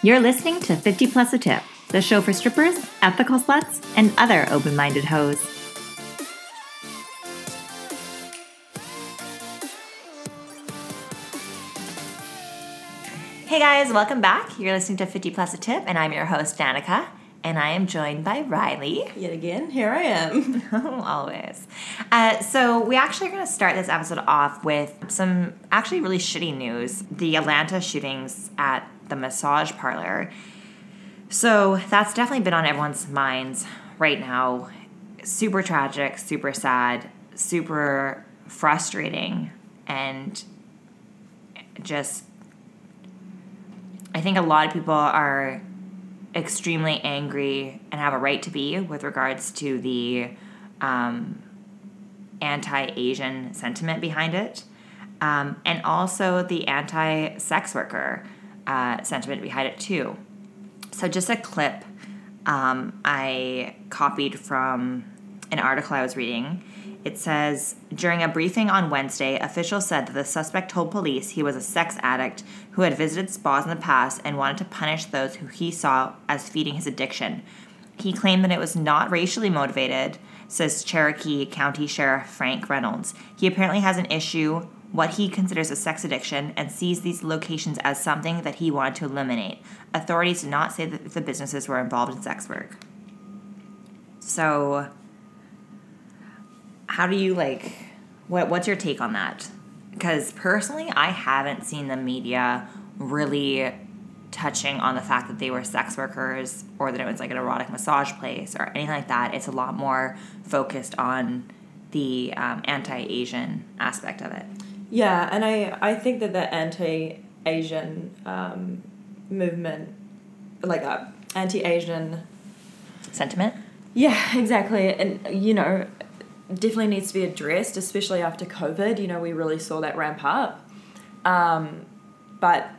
You're listening to 50 Plus a Tip, the show for strippers, ethical sluts, and other open minded hoes. Hey guys, welcome back. You're listening to 50 Plus a Tip, and I'm your host, Danica, and I am joined by Riley. Yet again, here I am. Always. Uh, so, we actually are going to start this episode off with some actually really shitty news the Atlanta shootings at the massage parlor. So, that's definitely been on everyone's minds right now. Super tragic, super sad, super frustrating, and just I think a lot of people are extremely angry and have a right to be with regards to the um, anti Asian sentiment behind it, um, and also the anti sex worker uh, sentiment behind it, too. So, just a clip um, I copied from an article I was reading. It says During a briefing on Wednesday, officials said that the suspect told police he was a sex addict who had visited spas in the past and wanted to punish those who he saw as feeding his addiction. He claimed that it was not racially motivated, says Cherokee County Sheriff Frank Reynolds. He apparently has an issue, what he considers a sex addiction, and sees these locations as something that he wanted to eliminate. Authorities did not say that the businesses were involved in sex work. So, how do you like what what's your take on that because personally i haven't seen the media really touching on the fact that they were sex workers or that it was like an erotic massage place or anything like that it's a lot more focused on the um, anti-asian aspect of it yeah, and I, I think that the anti Asian um, movement, like uh, anti Asian. sentiment Yeah, exactly. And, you know, definitely needs to be addressed, especially after COVID. You know, we really saw that ramp up. Um, but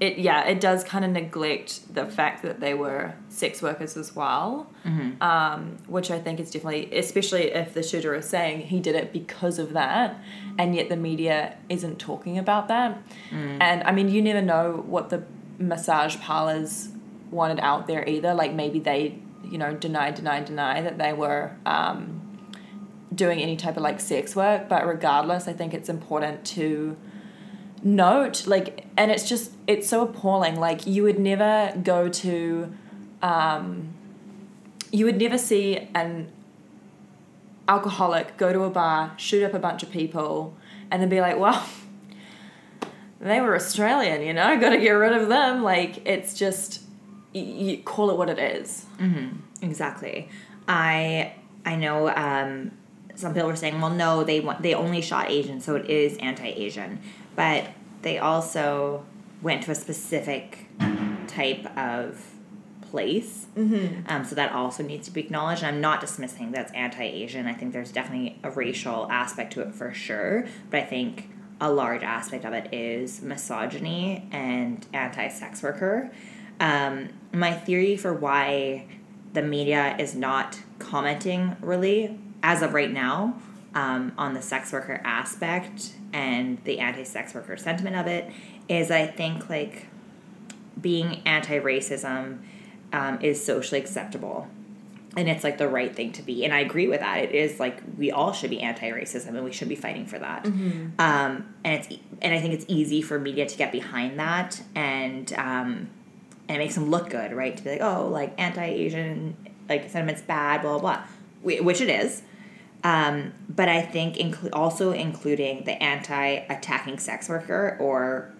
it, yeah, it does kind of neglect the fact that they were sex workers as well, um, which I think is definitely, especially if the shooter is saying he did it because of that, and yet the media isn't talking about that. And I mean, you never know what the massage parlors wanted out there either. Like maybe they, you know, deny, deny, deny that they were um, doing any type of like sex work. But regardless, I think it's important to note like and it's just it's so appalling. Like you would never go to um you would never see an alcoholic go to a bar shoot up a bunch of people and then be like well they were australian you know got to get rid of them. Like it's just you, call it what it is. Exactly. I I know um, some people were saying, well, no, they want they only shot Asian, so it is anti-Asian, but they also went to a specific type of place. Mm-hmm. Um, so that also needs to be acknowledged. And I'm not dismissing that's anti-Asian. I think there's definitely a racial aspect to it for sure, but I think a large aspect of it is misogyny and anti-sex worker. Um, my theory for why the media is not commenting really as of right now um, on the sex worker aspect and the anti-sex worker sentiment of it is I think like being anti-racism um, is socially acceptable. And it's like the right thing to be. And i agree with that. It is like we all should be anti-racism and we should be fighting for that. Um, and it's and i think it's easy for media to get behind that and um, and it makes them look good right? To be like oh like anti-asian like sentiment's bad blah blah blah. Which it is um, but i think inclu- also including the anti-attacking sex worker or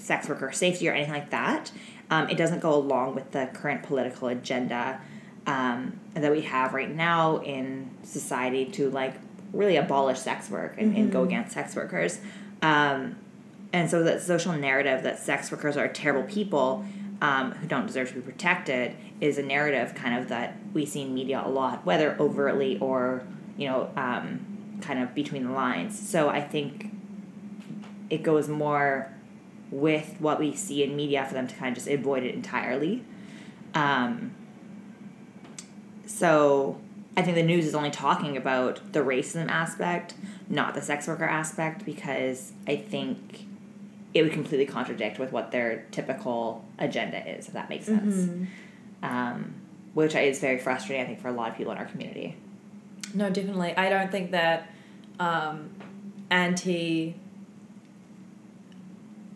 sex worker safety or anything like that. Um, it doesn't go along with the current political agenda um, that we have right now in society to like really abolish sex work and, and go against sex workers. Um, and so that social narrative that sex workers are terrible people um, who don't deserve to be protected is a narrative kind of that we see in media a lot, whether overtly or you know um, kind of between the lines. So I think it goes more with what we see in media for them to kind of just avoid it entirely. Um, so I think the news is only talking about the racism aspect, not the sex worker aspect, because I think it would completely contradict with what their typical agenda is, if that makes sense. Mm-hmm. Um, which is very frustrating, I think, for a lot of people in our community. No, definitely. I don't think that um, anti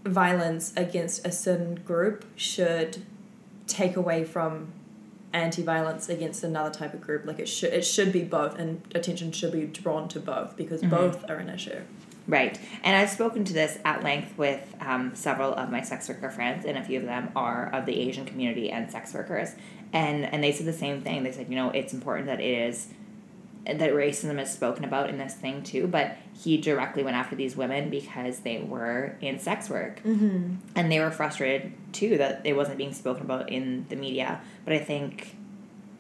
violence against a certain group should take away from anti violence against another type of group. Like it should it should be both and attention should be drawn to both because Mhm. both are an issue. Right. And I've spoken to this at length with um, several of my sex worker friends, and a few of them are of the Asian community and sex workers. And, and they said the same thing. They said, you know, it's important that it is, that racism is spoken about in this thing too, but he directly went after these women because they were in sex work. Mm-hmm. And they were frustrated too that it wasn't being spoken about in the media. But I think.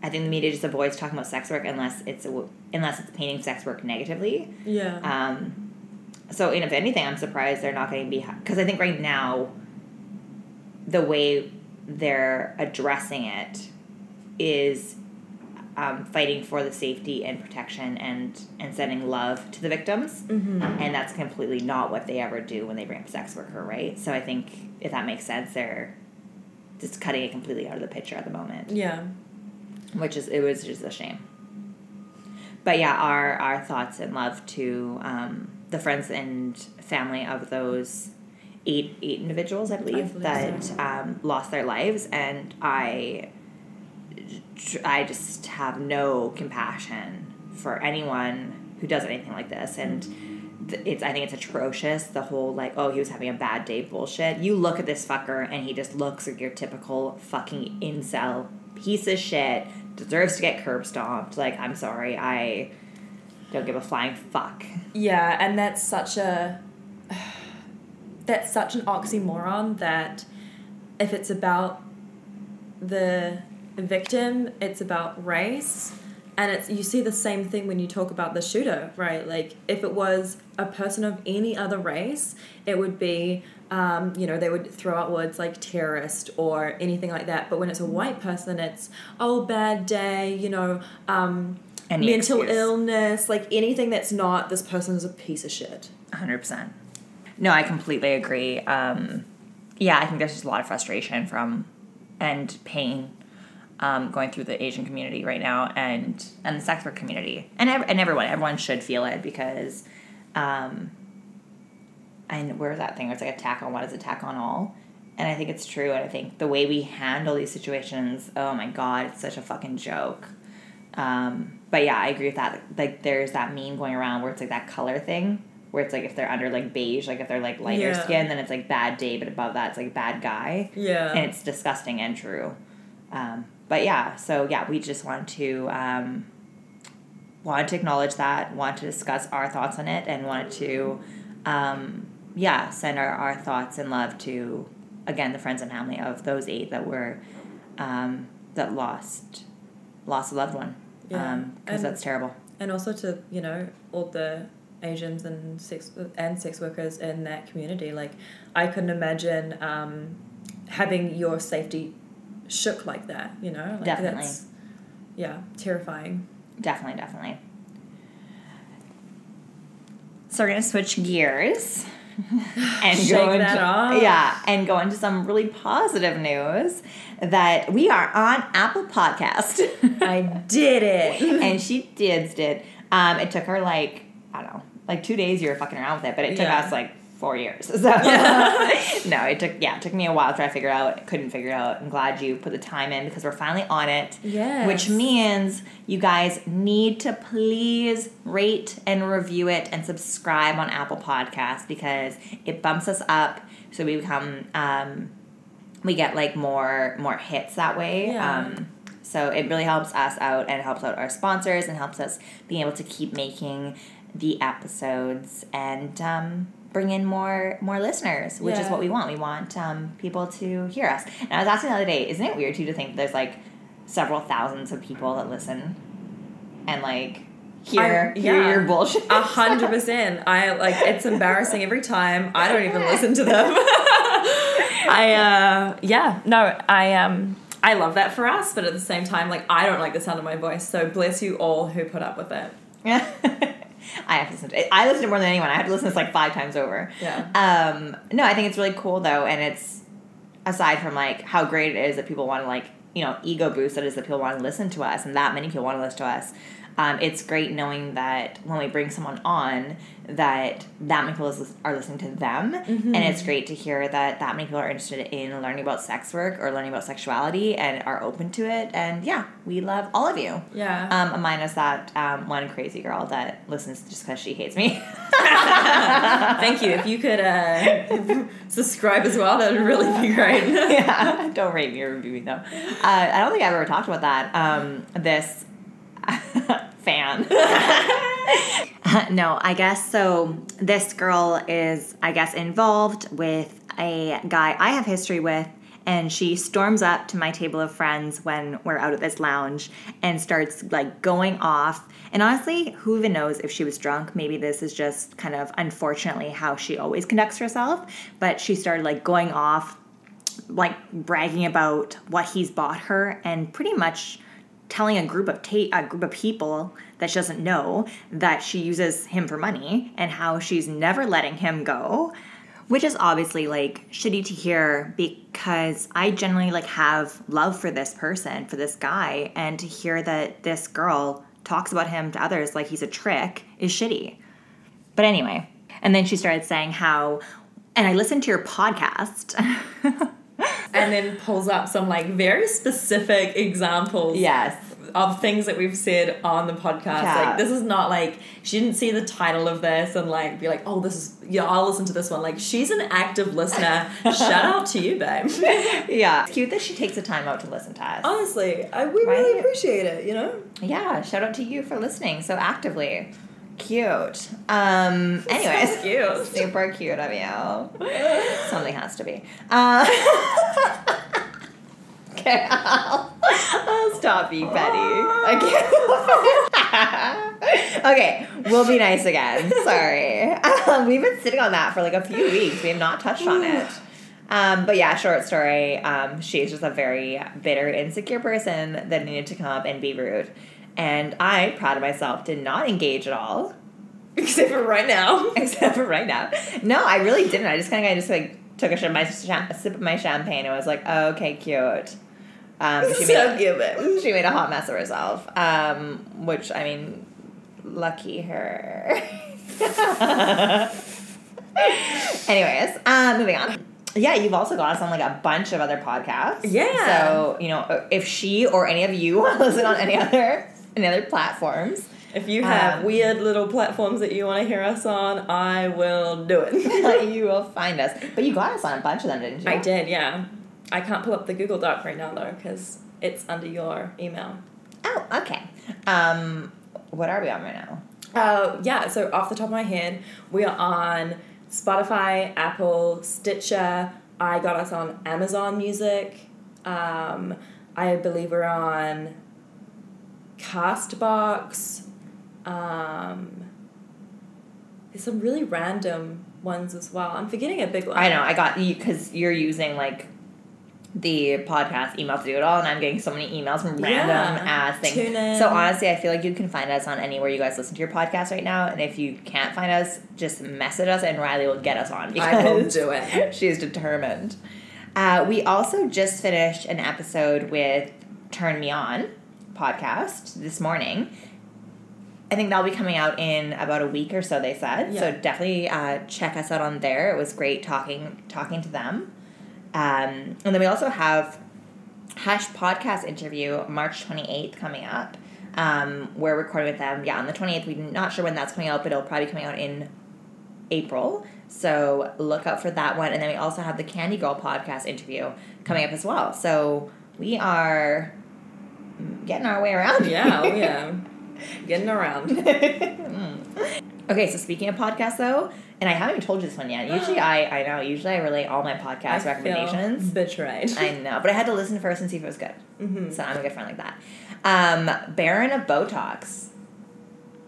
I think the media just avoids talking about sex work unless it's unless it's painting sex work negatively. Yeah. Um, so, and if anything, I'm surprised they're not getting behind because I think right now, the way they're addressing it is um, fighting for the safety and protection and and sending love to the victims, mm-hmm. and that's completely not what they ever do when they bring up sex worker, right? So I think if that makes sense, they're just cutting it completely out of the picture at the moment Yeah. which is it was just a shame. But yeah, our our thoughts and love to um, the friends and family of those eight eight individuals, I believe, I believe that so. um, lost their lives, and I I just have no compassion for anyone who does anything like this, and. It's. I think it's atrocious. The whole like, oh, he was having a bad day bullshit. You look at this fucker, and he just looks like your typical fucking incel piece of shit. Deserves to get curb stomped. Like, I'm sorry, I don't give a flying fuck. Yeah, and that's such a that's such an oxymoron that if it's about the victim, it's about race. And it's you see the same thing when you talk about the shooter, right? Like if it was a person of any other race, it would be um, you know, they would throw out words like terrorist or anything like that. But when it's a white person, it's oh bad day, you know, um, Any mental excuse. illness, like anything that's not this person is a piece of shit. 100%. No, I completely agree. Um, yeah, I think there's just a lot of frustration from and pain um, going through the Asian community right now and and the sex work community and ev- and everyone everyone should feel it because um, and where's that thing? Where it's like attack on what is attack on all. And I think it's true. And I think the way we handle these situations, oh my god, it's such a fucking joke. Um, but yeah, I agree with that. Like, there's that meme going around where it's like that color thing, where it's like if they're under like beige, like if they're like lighter Yeah. skin, then it's like bad day, but above that, it's like bad guy. Yeah. And it's disgusting and true. Um, but yeah, so yeah, we just want to um, wanted to acknowledge that, want to discuss our thoughts on it, and wanted to, um, yeah, send our, our thoughts and love to, again, the friends and family of those eight that were, um, that lost, lost a loved one. Yeah. Because that's terrible. and also to you know all the Asians and sex and sex workers in that community. Like, I couldn't imagine um, having your safety shook like that. You know, like Definitely. That's, yeah, terrifying. Definitely, definitely. So we're gonna switch gears and Shake go into that off. yeah, and go into some really positive news that we are on Apple Podcast. I did it. and she did did. Um, it took her like I don't know, like two days. You were fucking around with it, but it took Yeah. us like four years. So Yeah. no, it took yeah, it took me a while to try to figure it out. Couldn't figure it out. I'm glad you put the time in because we're finally on it. Yes. Which means you guys need to please rate and review it and subscribe on Apple Podcasts because it bumps us up so we become um, we get like more more hits that way. Yeah. Um, so it really helps us out and it helps out our sponsors and helps us being able to keep making the episodes and um, bring in more more listeners, which is what we want. We want um, people to hear us. And I was asking the other day, isn't it weird too to think there's like several thousands of people that listen and like hear I- hear yeah. your bullshit? A hundred percent. I like it's embarrassing every time. I don't even listen to them. I uh yeah, no, I um I love that for us, but at the same time, like I don't like the sound of my voice. So bless you all who put up with it. I have to listen to it. I listen to more than anyone. I have to listen to this like five times over. Yeah. Um, no, I think it's really cool though, and it's aside from like how great it is that people want to like you know ego boost that is that people want to listen to us and that many people want to listen to us. Um, it's great knowing that when we bring someone on, that that many people is, are listening to them, Mm-hmm. and it's great to hear that that many people are interested in learning about sex work or learning about sexuality and are open to it. And yeah, we love all of you. Yeah. Um, minus that um, one crazy girl that listens just because she hates me. Thank you. If you could uh, subscribe as well, that would really be great. yeah, don't rate me or review me though. Uh, I don't think I've ever talked about that. Um, this fan. no, I guess so. This girl is, I guess, involved with a guy I have history with. And she storms up to my table of friends when we're out at this lounge and starts like going off. And honestly, who even knows if she was drunk? Maybe this is just kind of unfortunately how she always conducts herself. But she started like going off like bragging about what he's bought her and pretty much telling a group of ta- a group of people that she doesn't know that she uses him for money and how she's never letting him go which is obviously like shitty to hear because I generally like have love for this person, for this guy, and to hear that this girl talks about him to others like he's a trick is shitty. But anyway, and then she started saying how and I listened to your podcast. and then pulls up some like very specific examples yes. of things that we've said on the podcast. Yeah. Like this is not like she didn't see the title of this and like be like, oh, this is yeah, I'll listen to this one. Like she's an active listener. Shout out to you, babe. Yeah. It's cute that she takes the time out to listen to us. Honestly, I we Right? really appreciate it. You know. Yeah, shout out to you for listening so actively. Cute. Um anyways. cute. Super cute of you. Something has to be. Uh, okay, I'll, I'll stop being petty. Okay. okay, we'll be nice again. Sorry. Um, we've been sitting on that for like a few weeks. We have not touched on it. Um, but yeah, short story. Um, she's just a very bitter, insecure person that needed to come up and be rude. And I, proud of myself, did not engage at all. Except for right now. except for right now. No, I really didn't. I just kind of just like took a, sh- my a sip of my champagne and was like, oh, okay, cute. Um, she, made So a, cute, she made a hot mess of herself, um, which I mean, lucky her. Anyways, um, moving on. Yeah, you've also got us on like a bunch of other podcasts. Yeah. So you know, if she or any of you want to listen on any other any other platforms, If you have Um, weird little platforms that you want to hear us on, I will do it. you will find us. But you got us on a bunch of them, didn't you? I did, yeah. I can't pull up the Google Doc right now though, because it's under your email. Oh, okay. Um, what are we on right now? Uh, yeah, so off the top of my head, we are on Spotify, Apple, Stitcher. I got us on Amazon Music. Um, I believe we're on Castbox. Um, there's some really random ones as well. I'm forgetting a big one. I know I got you because you're using like the podcast email to do it all, and I'm getting so many emails from random Yeah. ass things. Tune in. So honestly, I feel like you can find us on anywhere you guys listen to your podcast right now, and if you can't find us, just message us, and Riley will get us on. I will do it. She's determined. Uh, we also just finished an episode with Turn Me On podcast this morning. I think that'll be coming out in about a week or so. They said so. Definitely uh, check us out on there. It was great talking talking to them. Um, and then we also have Hush podcast interview March twenty eighth coming up. Um, we're recording with them. Yeah, on the twenty eighth. We're not sure when that's coming out, but it'll probably be coming out in April. So look out for that one. And then we also have the Candy Girl podcast interview coming up as well. So we are getting our way around. Yeah, oh yeah. Getting around. okay, so speaking of podcasts though, and I haven't even told you this one yet. Usually I I know, usually I relate all my podcast I recommendations. Betrayed. I know, but I had to listen first and see if it was good. Mhm. So I'm a good friend like that. Um, Baron of Botox.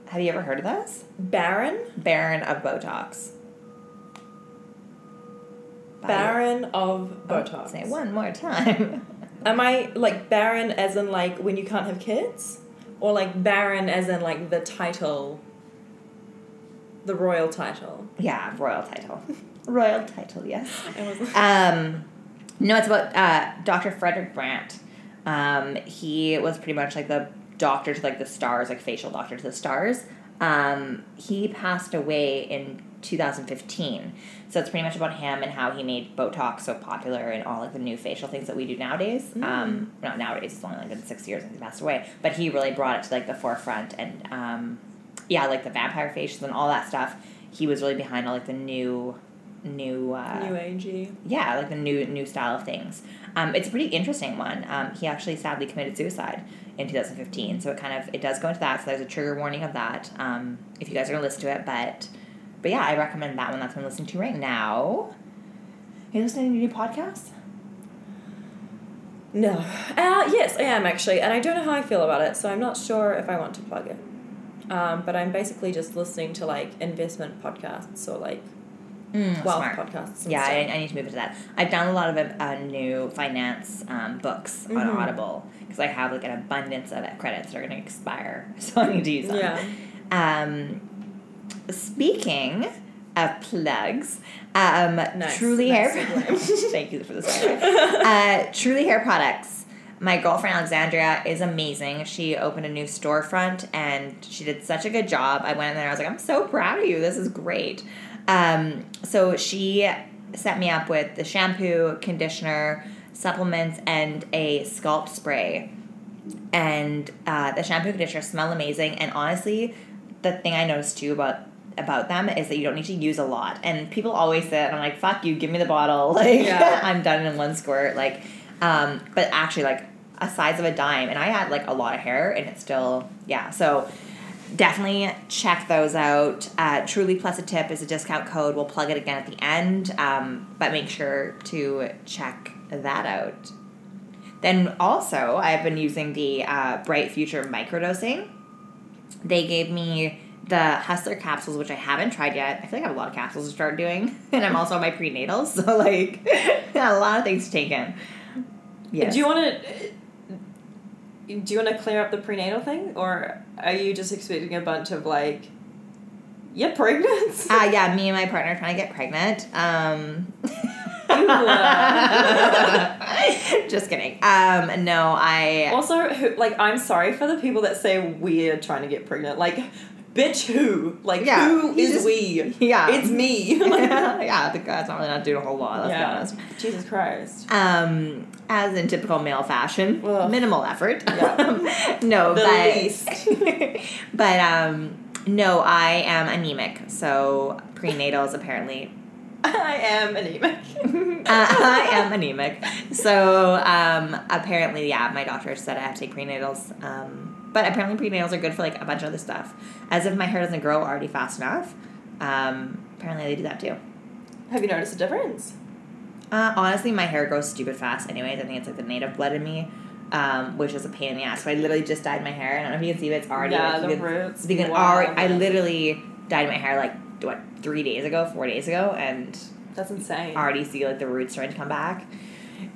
Have you ever heard of this? Baron? Baron of Botox. Baron of Oh, Botox. Say it one more time. Am I like barren as in like when you can't have kids? Or like barren as in like the title? The royal title. Yeah, royal title. royal title, yes. It. Um, no, it's about uh, Dr. Frederic Brandt. Um, he was pretty much like the doctor to like the stars, like facial doctor to the stars. Um, he passed away in 2015. So it's pretty much about him and how he made Botox so popular and all like the new facial things that we do nowadays. Um, not nowadays, it's only like been six years since he passed away. But he really brought it to like the forefront and um, yeah, like the vampire facials and all that stuff. He was really behind all like the new, new, uh, New agey. yeah, like the new new style of things. Um, it's a pretty interesting one. Um, he actually sadly committed suicide in 2015, so it kind of it does go into that. So there's a trigger warning of that. Um, if you guys are gonna listen to it, but but yeah, I recommend that one. That's what I'm listening to right now. Are you listening to new podcasts? No. Uh, yes, I am actually, and I don't know how I feel about it, so I'm not sure if I want to plug it. Um, but I'm basically just listening to like investment podcasts or like Mm, wealth smart. podcasts. Yeah. I, I need to move into that. I've done a lot of uh, new finance um, books on Mhm. Audible because I have like an abundance of credits that are going to expire, so I need to use them. Yeah. Um, speaking of plugs, um, Nice, Truly nice Hair. Thank you for the segue. uh, Truly Hair Products. My girlfriend Alexandria is amazing. She opened a new storefront and she did such a good job. I went in there. I was like, I'm so proud of you. This is great. Um, so she set me up with the shampoo, conditioner, supplements, and a scalp spray and uh, the shampoo and conditioner smell amazing. And honestly, the thing I noticed too about about them is that you don't need to use a lot. And people always say, and I'm like, "Fuck you, give me the bottle." Like Yeah. I'm done in one squirt. Like, um, but actually, like a size of a dime, and I had like a lot of hair, and it's still yeah. So definitely check those out. Uh, Truly plus a tip is a discount code. We'll plug it again at the end, um, but make sure to check that out. Then also, I've been using the uh, Bright Future microdosing. They gave me the Hustler capsules, which I haven't tried yet. I feel like I have a lot of capsules to start doing, and I'm also on my prenatals, so like a lot of things to take in. Yes. Do you want to? Do you want to clear up the prenatal thing, or are you just expecting a bunch of like, you're pregnant? Uh, yeah, me and my partner are trying to get pregnant. Um, just kidding. Um, no, I. also, like, I'm sorry for the people that say we're trying to get pregnant. Like, bitch, who? Like, Yeah, who you is just- we? Yeah. It's me. Like, yeah, the guy's not really not doing a whole lot. Let's be honest. Jesus Christ. Um, as in typical male fashion, Ugh. minimal effort. Yeah. no, The but least. but um, no, I am anemic. So prenatals apparently. I am anemic. Uh, I am anemic. So um, apparently, yeah, my doctor said I have to take prenatals. Um, but apparently, prenatals are good for like a bunch of other stuff. As if my hair doesn't grow already fast enough. Um, apparently, they do that too. Have you noticed a difference? Uh, honestly, my hair grows stupid fast. Anyways, I think it's like the native blood in me, um, which is a pain in the ass. So I literally just dyed my hair. I don't know if you can see, but it's already Yeah, like, the can, roots. can Wow. already. I literally dyed my hair like what three days ago, four days ago, and That's insane. already see like the roots starting to come back.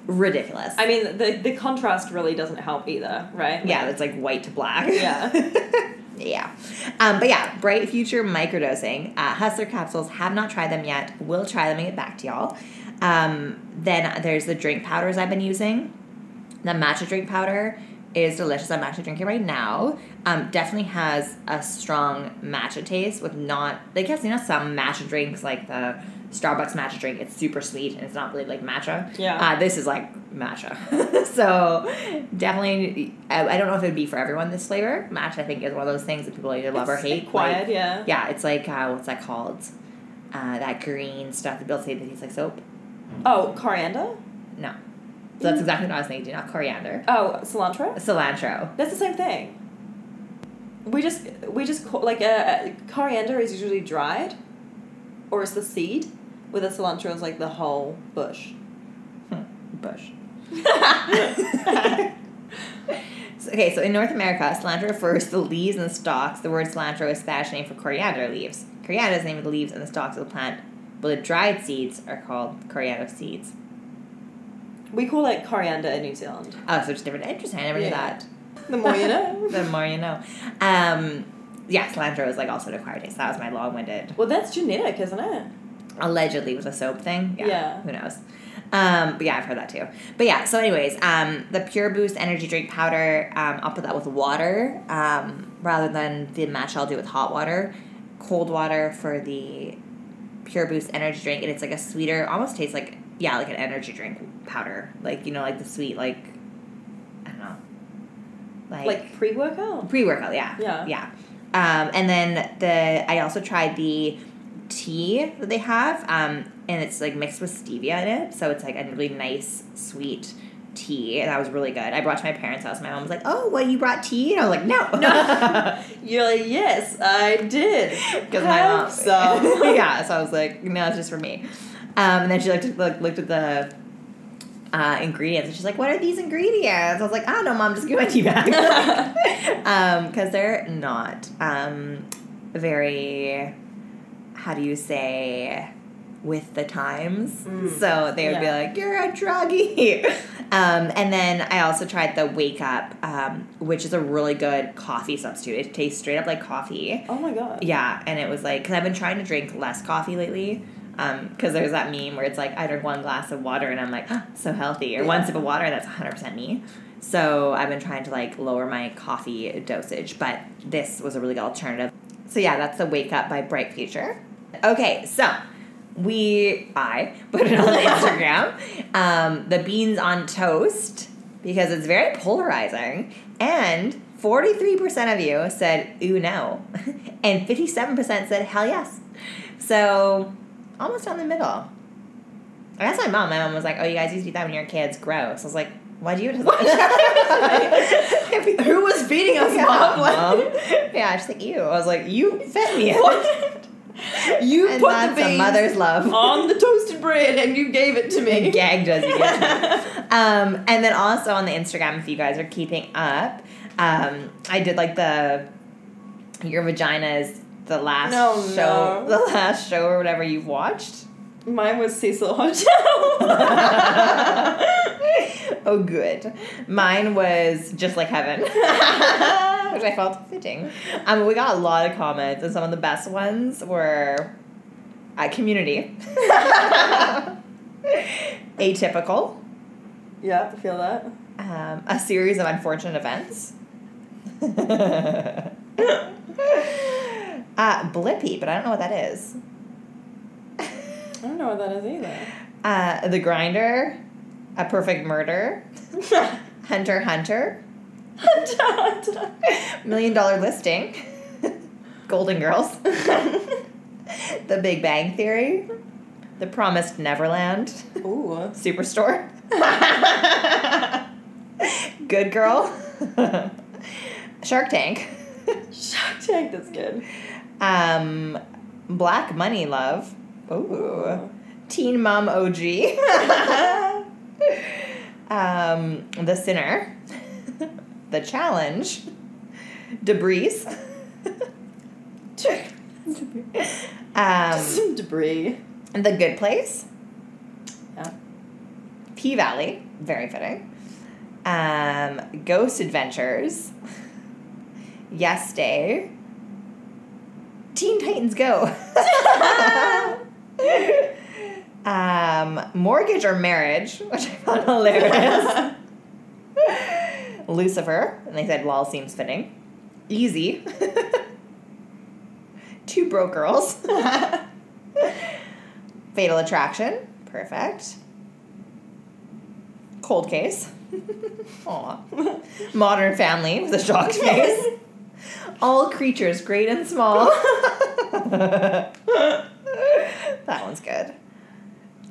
Ridiculous. I mean, the the contrast really doesn't help either, right? yeah, it's like white to black. Yeah. yeah. Um, but yeah, Bright Future microdosing. Uh, Hustler capsules. Have not tried them yet. We'll try them and get back to y'all. Um, then there's the drink powders I've been using. The matcha drink powder is delicious. I'm actually drinking right now. Um, definitely has a strong matcha taste with not like yes, you know some matcha drinks like the Starbucks matcha drink. It's super sweet and it's not really like matcha. Yeah. Uh, this is like matcha. so definitely, I, I don't know if it would be for everyone. This flavor matcha, I think, is one of those things that people either love or It's hate. Quiet, Like, yeah. yeah, it's like uh, what's that called? Uh, that green stuff that people say that tastes like soap. Oh, coriander. So that's exactly what I was thinking. Not coriander, Oh, cilantro. cilantro. That's the same thing. We just we just like uh, coriander is usually dried, or it's the seed, where the cilantro is like the whole bush. Bush. So- okay, so in North America, cilantro refers to the leaves and the stalks. The word cilantro is Spanish name for coriander leaves. Coriander is the name of the leaves and the stalks of the plant, but the dried seeds are called coriander seeds. We call it coriander in New Zealand. Oh, so it's different. Interesting. I never knew Yeah. that. The more you know. the more you know. Um, yeah, cilantro is like also an acquired taste. That was my long-winded. Well, that's genetic, isn't it? Allegedly with a soap thing. Yeah. Yeah. Who knows? Um, but yeah, I've heard that too. But yeah, so anyways, um, the Pure Boost energy drink powder, um, I'll put that with water um, rather than the match I'll do with hot water. Cold water for the Pure Boost energy drink, and it's like a sweeter, almost tastes like yeah, like an energy drink powder, like you know, like the sweet, like I don't know, like, Like pre workout? pre workout, yeah, Yeah. yeah. Um, and then the I also tried the tea that they have, um, and it's like mixed with stevia in it, so it's like a really nice sweet tea, and that was really good. I brought it to my parents' house. My mom was like, "Oh, what you brought tea?" And I was like, "No, No. You're like, yes, I did. because my mom. some. yeah, so I was like, "No, it's just for me." Um, and then she looked at, looked, looked at the uh, ingredients, and she's like, "What are these ingredients?" I was like, "I don't know, mom. Just give my tea back." because they're not um, very how do you say with the times Mm. so they would be like you're a druggie um, and then i also tried the wake up um, which is a really good coffee substitute it tastes straight up like coffee Oh my god. yeah and it was like because i've been trying to drink less coffee lately because there's that meme where it's like i drink one glass of water and i'm like "Ah, so healthy. Or one sip of water that's 100% me. So i've been trying to like lower my coffee dosage but this was a really good alternative. So yeah that's the wake up by bright future. Okay so we i put it on instagram. Um, the beans on toast because it's very polarizing and 43% of you said ooh no. And 57% said hell yes. So almost down the middle I asked my mom. My mom was like, "Oh, you guys used to eat that when you were kids. Gross." I was like, "Why do you?" just?" Who was feeding us, yeah, mom? Like- mom. yeah, she's like, "Ew." I was like, "You fed me." it." What? You and put that's the a beans mother's love. on the toasted bread and you gave it to me. and gagged us. you um, and then also on the Instagram, if you guys are keeping up, um, I did like the your vagina is the last No, show, no. the last show or whatever you've watched. Mine was Cecil Hotel. oh, good. Mine was just like heaven, which I felt fitting. Um, we got a lot of comments, and some of the best ones were at community, atypical, yeah, I feel that. um, a series of unfortunate events. Uh, Blippi, but I don't know what that is. I don't know what that is either. Uh, the grinder, a perfect murder, Hunter, Hunter. Hunter, Hunter million dollar listing, Golden Girls, The Big Bang Theory, The Promised Neverland, Ooh. Superstore, Good Girl, Shark Tank, Shark Tank, that's good. Um, Black Money Love, ooh, Teen Mom OG, um, The Sinner, The Challenge, Debris, um, Some debris. The Good Place, Yeah. P Valley, very fitting. Um, Ghost Adventures, Yes Day, Teen Titans Go, um, Mortgage or Marriage, which I found hilarious. Lucifer, and they said lol seems fitting. Easy. Two broke girls. Fatal Attraction, perfect. Cold Case. Aw. Modern Family with a shocked face. All creatures, great and small. that one's good.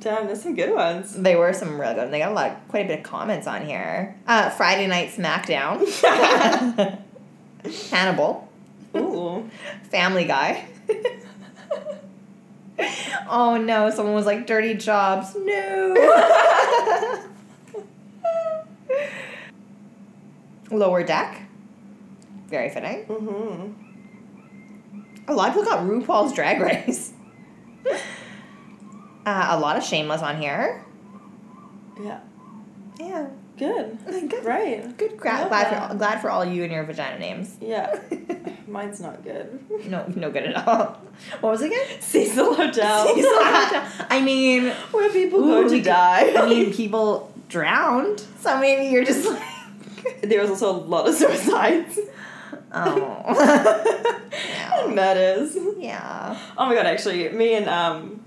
Damn, there's some good ones. They were some real good. They got a lot, quite a bit of comments on here. Uh, Friday Night SmackDown. Hannibal. Ooh. Family Guy. oh no, someone was like, dirty jobs. No. Lower Deck. Very fitting. Mm-hmm. A lot of people got RuPaul's Drag Race. Uh, a lot of Shameless on here. Yeah. Yeah. Good. Good. Right. Good. Gra- glad for glad for all you and your vagina names. Yeah. Mine's not good. No, no good at all. What was it again? Cecil Hotel. Cecil Hotel. I mean, Where people Ooh, go to die. I mean, people drowned, so maybe you're just like, there was also a lot of suicides. Oh, and murders. yeah. Oh my god! Actually, me and um,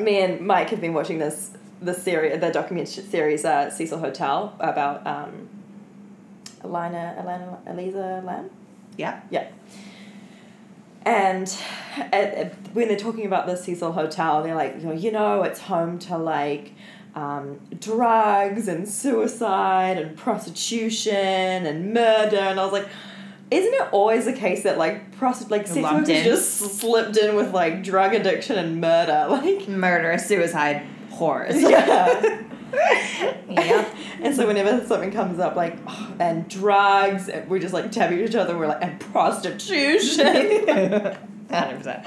me and Mike have been watching this the series, the documentary series, uh, Cecil Hotel about um, Elena, Elena, Eliza Lam. Yeah. Yeah. And at, at- when they're talking about the Cecil Hotel, they're like, you know, you know, it's home to like um, drugs and suicide and prostitution and murder. And I was like, isn't it always the case that like prosti- like sex workers in. just slipped in with like drug addiction and murder? Like, Murder, suicide, whores. yeah. Yep. And so whenever something comes up like oh, and drugs, and we just like tap each other. We're like and prostitution. Hundred percent,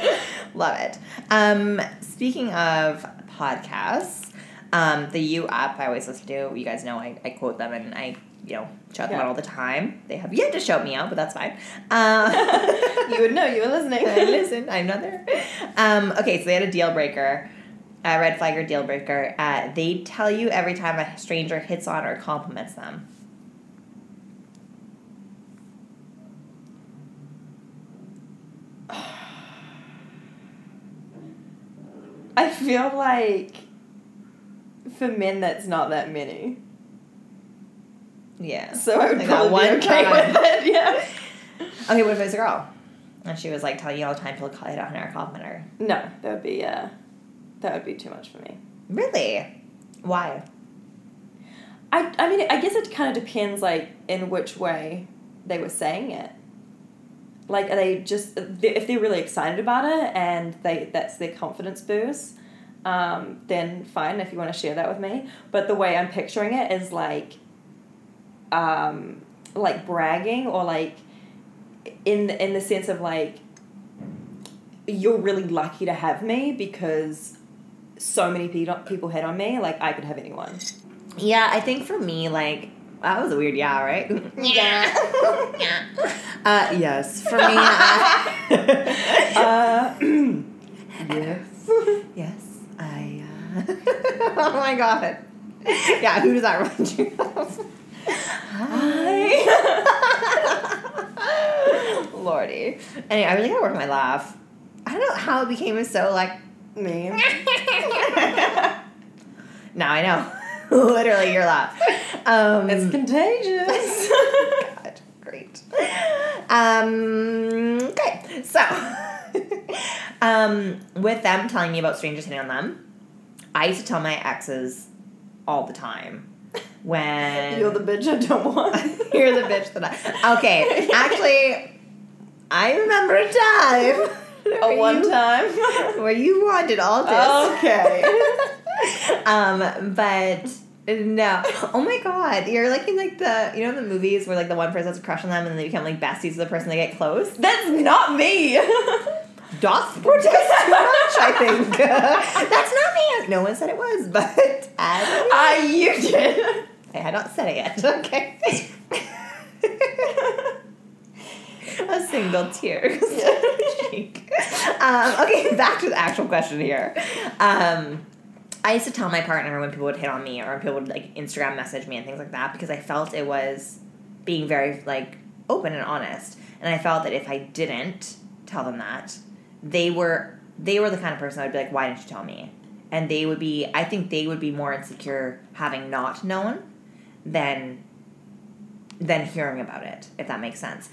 love it. Um, speaking of podcasts, um, the U app I always listen to. You guys know I, I quote them and I you know shout them Yeah. out all the time. They have yet to shout me out, but that's fine. Uh, you would know. You were listening. I listen. I'm not there. Um, okay, so they had a deal breaker, a red flag or deal breaker. Uh, they tell you every time a stranger hits on or compliments them. I feel like for men that's not that many. Yeah. So I would Like probably one be okay time. with it. Yeah. Okay, what if it's a girl? And she was like telling you all the time people hit on her compliment her. No, that would be uh, that would be too much for me. Really? Why? I I mean I guess it kind of depends like in which way they were saying it. Like are they just if they're really excited about it and they that's their confidence boost, um, then fine if you want to share that with me. But the way I'm picturing it is like, um, like bragging or like, in in the sense of like, you're really lucky to have me because so many people people hit on me. Like I could have anyone. Yeah, I think for me, like, that was a weird yeah, right? Yeah. yeah. Uh, yes, for me, I, Uh, yes. Yes, I, uh, oh my god. Yeah, who does that remind you of? Hi. Lordy. Anyway, I really gotta work my laugh. I don't know how it became so, like, me. now I know. Literally, your laugh. Um, It's contagious. God, great. Um, okay, so um, with them telling me about strangers hitting on them, I used to tell my exes all the time when You're the bitch I don't want. you're the bitch that I. Okay, actually, I remember a time. A one you- time. where you wanted all this. Okay. um, but no. Oh my god, you're like in like the you know the movies where like the one person has a crush on them and they become like besties with the person they get close. That's not me. Doth protest too much, I think. That's not me. No one said it was, but as Ah, you did. I had not said it yet. Okay. A single tear. cheek. um, okay, back to the actual question here. Um, I used to tell my partner when people would hit on me or when people would like Instagram message me and things like that because I felt it was being very like open and honest. And I felt that if I didn't tell them that, they were they were the kind of person I'd be like, Why didn't you tell me? And they would be I think they would be more insecure having not known than than hearing about it, if that makes sense.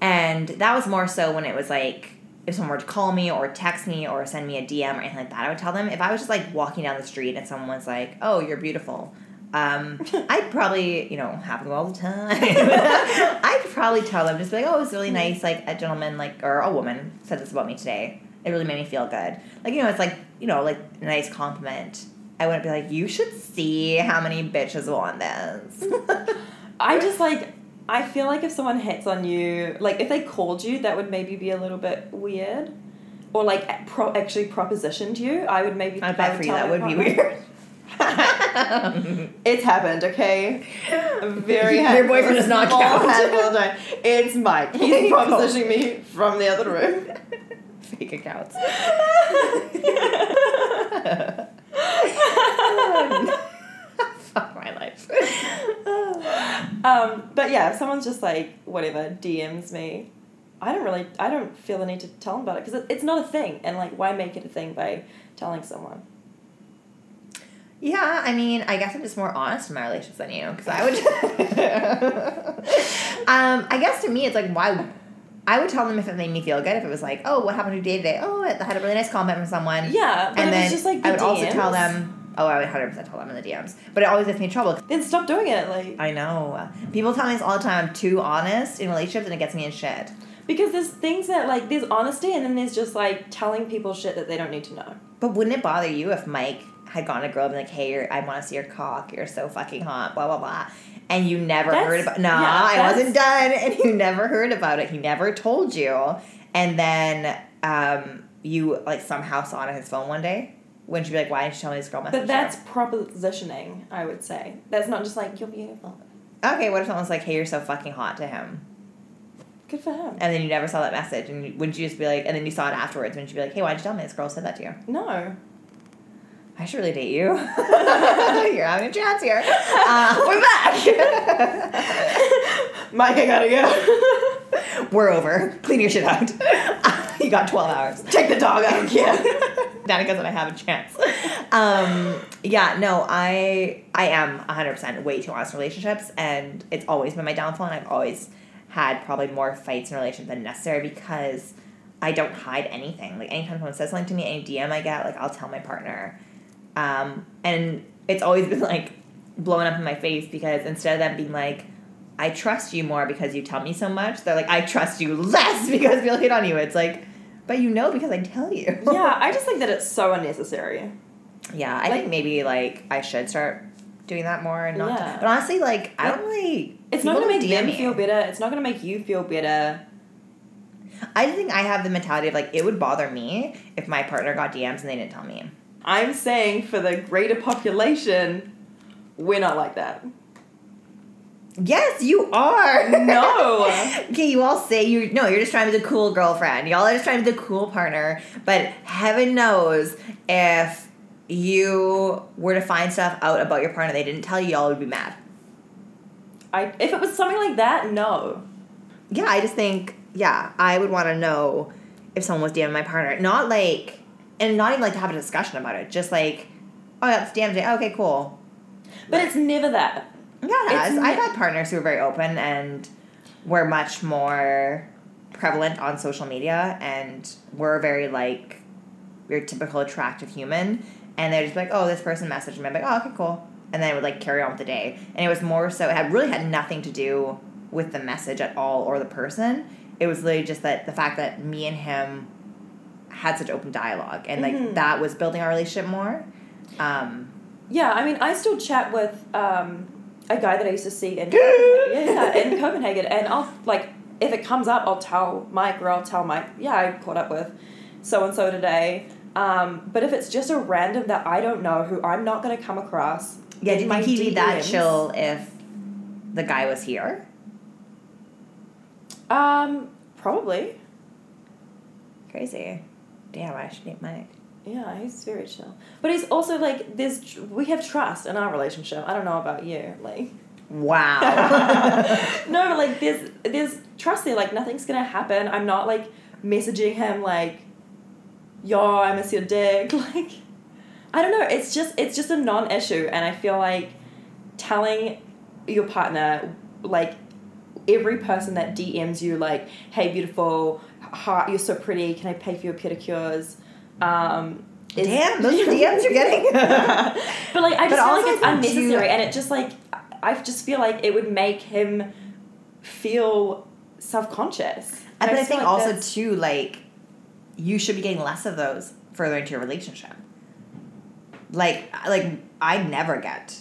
And that was more so when it was like if someone were to call me or text me or send me a DM or anything like that, I would tell them. If I was just like walking down the street and someone was like, "Oh, you're beautiful," um, I'd probably, you know, happen all the time. I'd probably tell them just be like, "Oh, it's really nice." Like a gentleman, like or a woman said this about me today. It really made me feel good. Like you know, it's like you know, like a nice compliment. I wouldn't be like, "You should see how many bitches want this." I just like. I feel like if someone hits on you, like if they called you, that would maybe be a little bit weird, or like pro- actually propositioned you. I would maybe. I bet for you that would be weird. it's happened, okay? Very Your boyfriend does not count. handful of time. It's Mike. He's propositioning me from the other room. Fake accounts. Fuck my life. um, but yeah, if someone's just like whatever DMs me, I don't really, I don't feel the need to tell them about it because it, it's not a thing, and like, why make it a thing by telling someone? Yeah, I mean, I guess I'm just more honest in my relationships than you, because I would. um, I guess to me, it's like why. I would tell them if it made me feel good. If it was like, oh, what happened to day today? Oh, I had a really nice comment from someone. Yeah, but and then it's just like the I would also tell them. Oh, I would hundred percent tell them in the DMs, but it always gets me in trouble. Then stop doing it, like I know people tell me this all the time. I'm too honest in relationships, and it gets me in shit. because there's things that like there's honesty, and then there's just like telling people shit that they don't need to know. But wouldn't it bother you if Mike had gone to a girl and been like, "Hey, you're, I want to see your cock. You're so fucking hot." Blah blah blah. And you never That's- heard about. No, yeah, I wasn't done, and you never heard about it. He never told you, and then um, you like somehow saw it on his phone one day. Wouldn't you be like, "Why didn't you tell me this girl messaged But that's her?" propositioning, I would say. That's not just like you're beautiful. okay. What if someone's like, "Hey, you're so fucking hot" to him, Good for him. and then you never saw that message, and you, wouldn't you just be like, and then you saw it afterwards? Wouldn't you be like, "Hey, why'd you tell me this girl said that to you?" No. I should really date you. You're having a chance here. Uh, we're back. Mike, I gotta go. we're over. Clean your shit out. you got 12 hours. Take the dog out. Yeah. Danica said I have a chance. Um, yeah, no, I I am 100% way too honest in relationships, and it's always been my downfall, and I've always had probably more fights in relationships than necessary because I don't hide anything. Like, anytime someone says something to me, any DM I get, like, I'll tell my partner. Um, and it's always been, like, blowing up in my face because instead of them being like, I trust you more because you tell me so much, they're like, I trust you less because people hit on you. It's like, but you know because I tell you. yeah, I just think that it's so unnecessary. Yeah, I Like- think maybe like I should start doing that more and not. Yeah. But honestly, like I don't really. It's not gonna make them me. feel better. It's not gonna make you feel better. I think I have the mentality of like it would bother me if my partner got DMs and they didn't tell me. I'm saying for the greater population, we're not like that. Yes, you are. No. okay, you all say you no, you're just trying to be the cool girlfriend. Y'all are just trying to be the cool partner. But heaven knows if you were to find stuff out about your partner they didn't tell you, y'all would be mad. I if it was something like that, no. Yeah, I just think yeah, I would want to know if someone was DMing my partner. Not like, and not even like to have a discussion about it. Just like, oh that's day. Okay, cool. But it's never that. Yeah, it has. I've had partners who are very open and were much more prevalent on social media, and were very like your typical attractive human. And they'd just like, oh, this person messaged me. I'm like, oh, okay, cool. And then it would like carry on with the day. And it was more so, it had really had nothing to do with the message at all or the person. It was literally just that the fact that me and him had such open dialogue and like Mhm. that was building our relationship more. Um, Yeah, I mean, I still chat with um, a guy that I used to see in Copenhagen, yeah, in Copenhagen, and I'll like if it comes up, I'll tell Mike or I'll tell Mike, yeah, I caught up with so and so today. Um, but if it's just a random that I don't know who I'm not going to come across, yeah, do you think he'd be that chill if the guy was here? Um, probably. Crazy. Damn, I should date Mike. Yeah, he's very chill. But he's also like there's tr- we have trust in our relationship. I don't know about you, like. Wow. no, but like there's there's trust there. Like nothing's gonna happen. I'm not like messaging him like, "Yo, I miss your dick." Like, I don't know. It's just it's just a non-issue, and I feel like telling your partner like every person that DMs you like, "Hey, beautiful, heart, you're so pretty. Can I pay for your pedicures?" Um, is- Damn, those are DMs you're getting. but like I But just feel like it's I think too- and it just like I just feel like it would make him feel self conscious. but I think also too, like, you should be getting less of those further into your relationship. Like, like I never get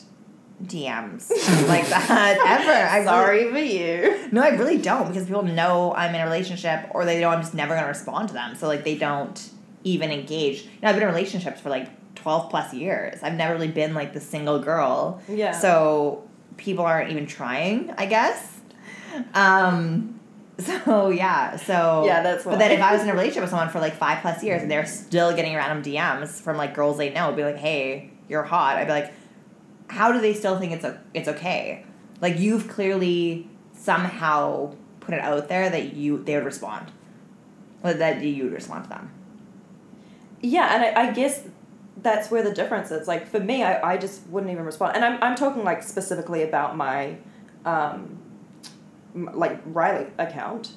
DMs like that ever. I'm sorry Really, for you. no, I really don't because people know I'm in a relationship or they know I'm just never gonna respond to them. So like they don't even engage. Now I've been in relationships for like 12 plus years. I've never really been like the single girl. Yeah. So people aren't even trying, I guess. Um, so yeah, so Yeah, that's But then if I was in a relationship with someone for like five plus years and they're still getting random DMs from like girls they know, would be like, "Hey, you're hot," I'd be like, "How do they still think it's o- it's okay?" Like you've clearly somehow put it out there that you they would respond, or that you would respond to them. Yeah, and I, I guess that's where the difference is. Like for me, I, I just wouldn't even respond. And I'm, I'm talking like specifically about my, um, like Riley account,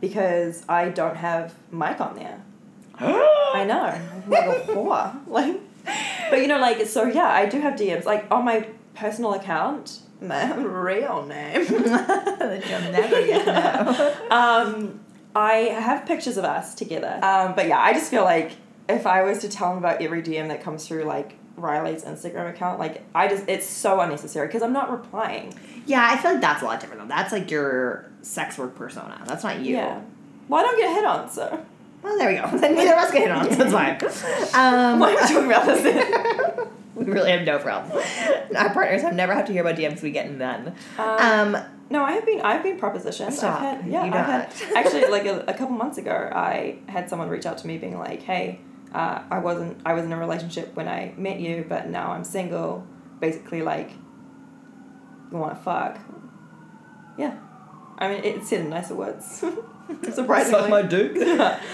because I don't have Mike on there. I know, I'm like a whore. Like, but you know, like so. Yeah, I do have DMs. Like on my personal account, my real name. that you'll never get to know. um, I have pictures of us together. Um, but yeah, I just feel like if I was to tell him about every DM that comes through, like Riley's Instagram account, like I just it's so unnecessary because I'm not replying. Yeah, I feel like that's a lot different though. That's like your sex work persona. That's not you. Yeah. Well, I don't you get hit on, so Well, there we go. Then neither of us get hit on. So it's fine. Um, why are we talking about this? we really have no problem. Our partners have never had to hear about DMs. We get none. Um, Um, no, I have been I've been propositioned. Stop. I've had, yeah, You I've had actually like a, a couple months ago, I had someone reach out to me being like, "Hey, uh, I wasn't I was in a relationship when I met you, but now I'm single. Basically, like, you want to fuck." Yeah, I mean, it said in nicer words. Surprisingly. dick.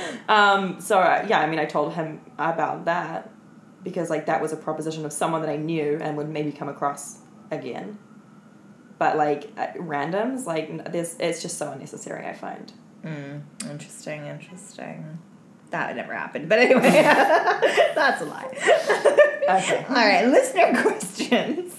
um, so uh, yeah, I mean, I told him about that because like that was a proposition of someone that I knew and would maybe come across again. But like uh, randoms, like this, it's just so unnecessary. I find. Mm, interesting, interesting. That never happened. But anyway, that's a lie. Okay. All right, listener questions.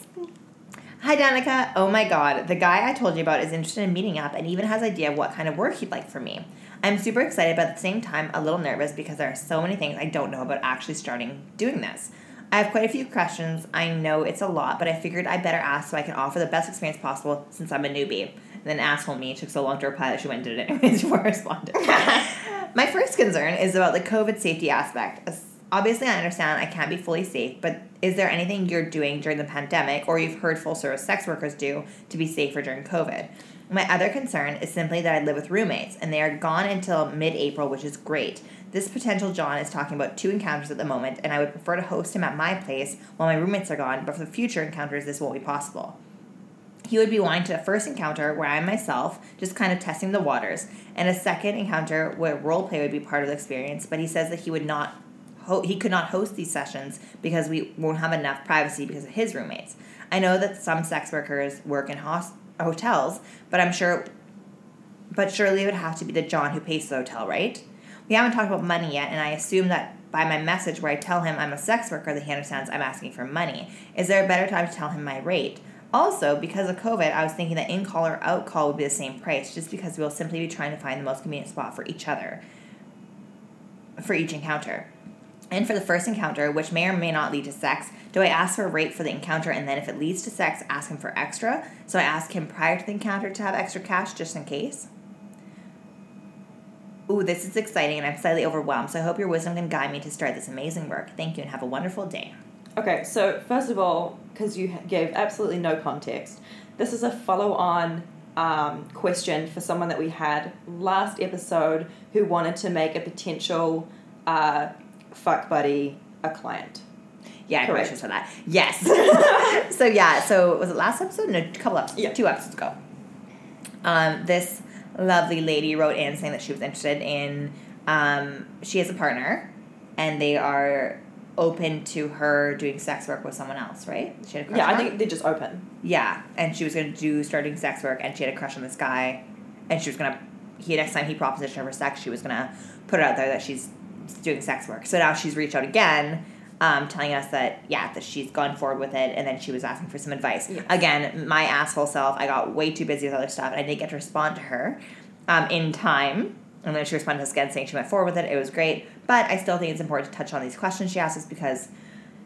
Hi Danica. Oh my god, the guy I told you about is interested in meeting up and even has idea of what kind of work he'd like for me. I'm super excited, but at the same time a little nervous because there are so many things I don't know about actually starting doing this. I have quite a few questions. I know it's a lot, but I figured I'd better ask so I can offer the best experience possible since I'm a newbie. And then asshole me took so long to reply that she went and did it anyways before I responded. My first concern is about the COVID safety aspect. Obviously, I understand I can't be fully safe, but is there anything you're doing during the pandemic or you've heard full service sex workers do to be safer during COVID? My other concern is simply that I live with roommates and they are gone until mid April, which is great. This potential John is talking about two encounters at the moment, and I would prefer to host him at my place while my roommates are gone, but for future encounters, this won't be possible. He would be wanting to a first encounter where I'm myself, just kind of testing the waters, and a second encounter where role play would be part of the experience. But he says that he would not, ho- he could not host these sessions because we won't have enough privacy because of his roommates. I know that some sex workers work in hotels, but I'm sure, but surely it would have to be the John who pays the hotel, right? We haven't talked about money yet, and I assume that by my message where I tell him I'm a sex worker, that he understands I'm asking for money. Is there a better time to tell him my rate? Also, because of COVID, I was thinking that in call or out call would be the same price, just because we'll simply be trying to find the most convenient spot for each other, for each encounter. And for the first encounter, which may or may not lead to sex, do I ask for a rate for the encounter and then if it leads to sex, ask him for extra? So I ask him prior to the encounter to have extra cash just in case? Ooh, this is exciting and I'm slightly overwhelmed, so I hope your wisdom can guide me to start this amazing work. Thank you and have a wonderful day. Okay, so first of all, because you gave absolutely no context, this is a follow on um, question for someone that we had last episode who wanted to make a potential uh, fuck buddy a client. Yeah, I probably should have said that. Yes. so yeah, so was it last episode? No, a couple episodes. Yeah. Two episodes ago. Um, this lovely lady wrote in saying that she was interested in. Um, she has a partner, and they are open to her doing sex work with someone else, right? She had a crush Yeah, on I think they're just open. Yeah, and she was gonna do starting sex work, and she had a crush on this guy, and she was gonna. He next time he propositioned her for sex, she was gonna put it out there that she's doing sex work. So now she's reached out again, um, telling us that yeah, that she's gone forward with it, and then she was asking for some advice. Yes. Again, my asshole self, I got way too busy with other stuff, and I didn't get to respond to her, um, in time. And then she responded to us again saying she went forward with it. It was great, but I still think it's important to touch on these questions she asked us because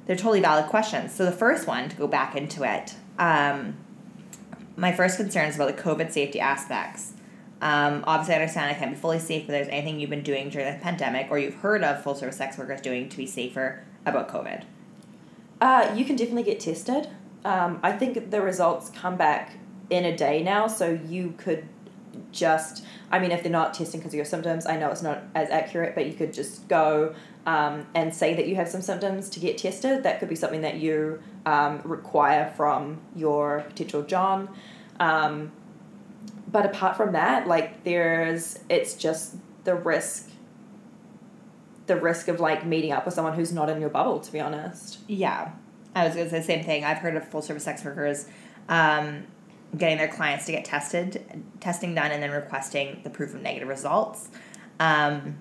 they're totally valid questions. So the first one, to go back into it, um, my first concern is about the COVID safety aspects. Um, obviously, I understand I can't be fully safe, but there's anything you've been doing during the pandemic or you've heard of full service sex workers doing to be safer about COVID. Uh, you can definitely get tested. Um, I think the results come back in a day now, so you could just, I mean, if they're not testing because of your symptoms, I know it's not as accurate, but you could just go um, and say that you have some symptoms to get tested. That could be something that you um, require from your potential John. But apart from that, like there's, it's just the risk, the risk of like meeting up with someone who's not in your bubble, to be honest. Yeah. I was to say the same thing. I've heard of full service sex workers um, getting their clients to get tested, testing done, and then requesting the proof of negative results. Um,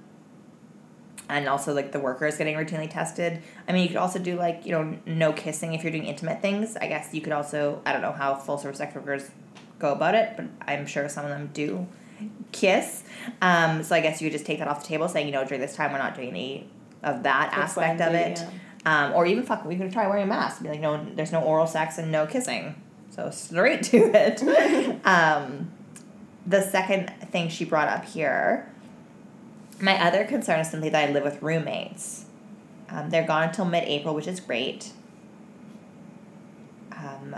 and also like the workers getting routinely tested. I mean, you could also do like you know no kissing if you're doing intimate things. I guess you could also I don't know how full service sex workers go about it, but I'm sure some of them do kiss. Um, so I guess you could just take that off the table, saying you know during this time we're not doing any of that That's aspect of it. yeah. Um, or even fuck, we could try wearing a mask. Be like, no, there's no oral sex and no kissing. So straight to it. um, the second thing she brought up here, my other concern is simply that I live with roommates. Um, they're gone until mid-April, which is great. Um,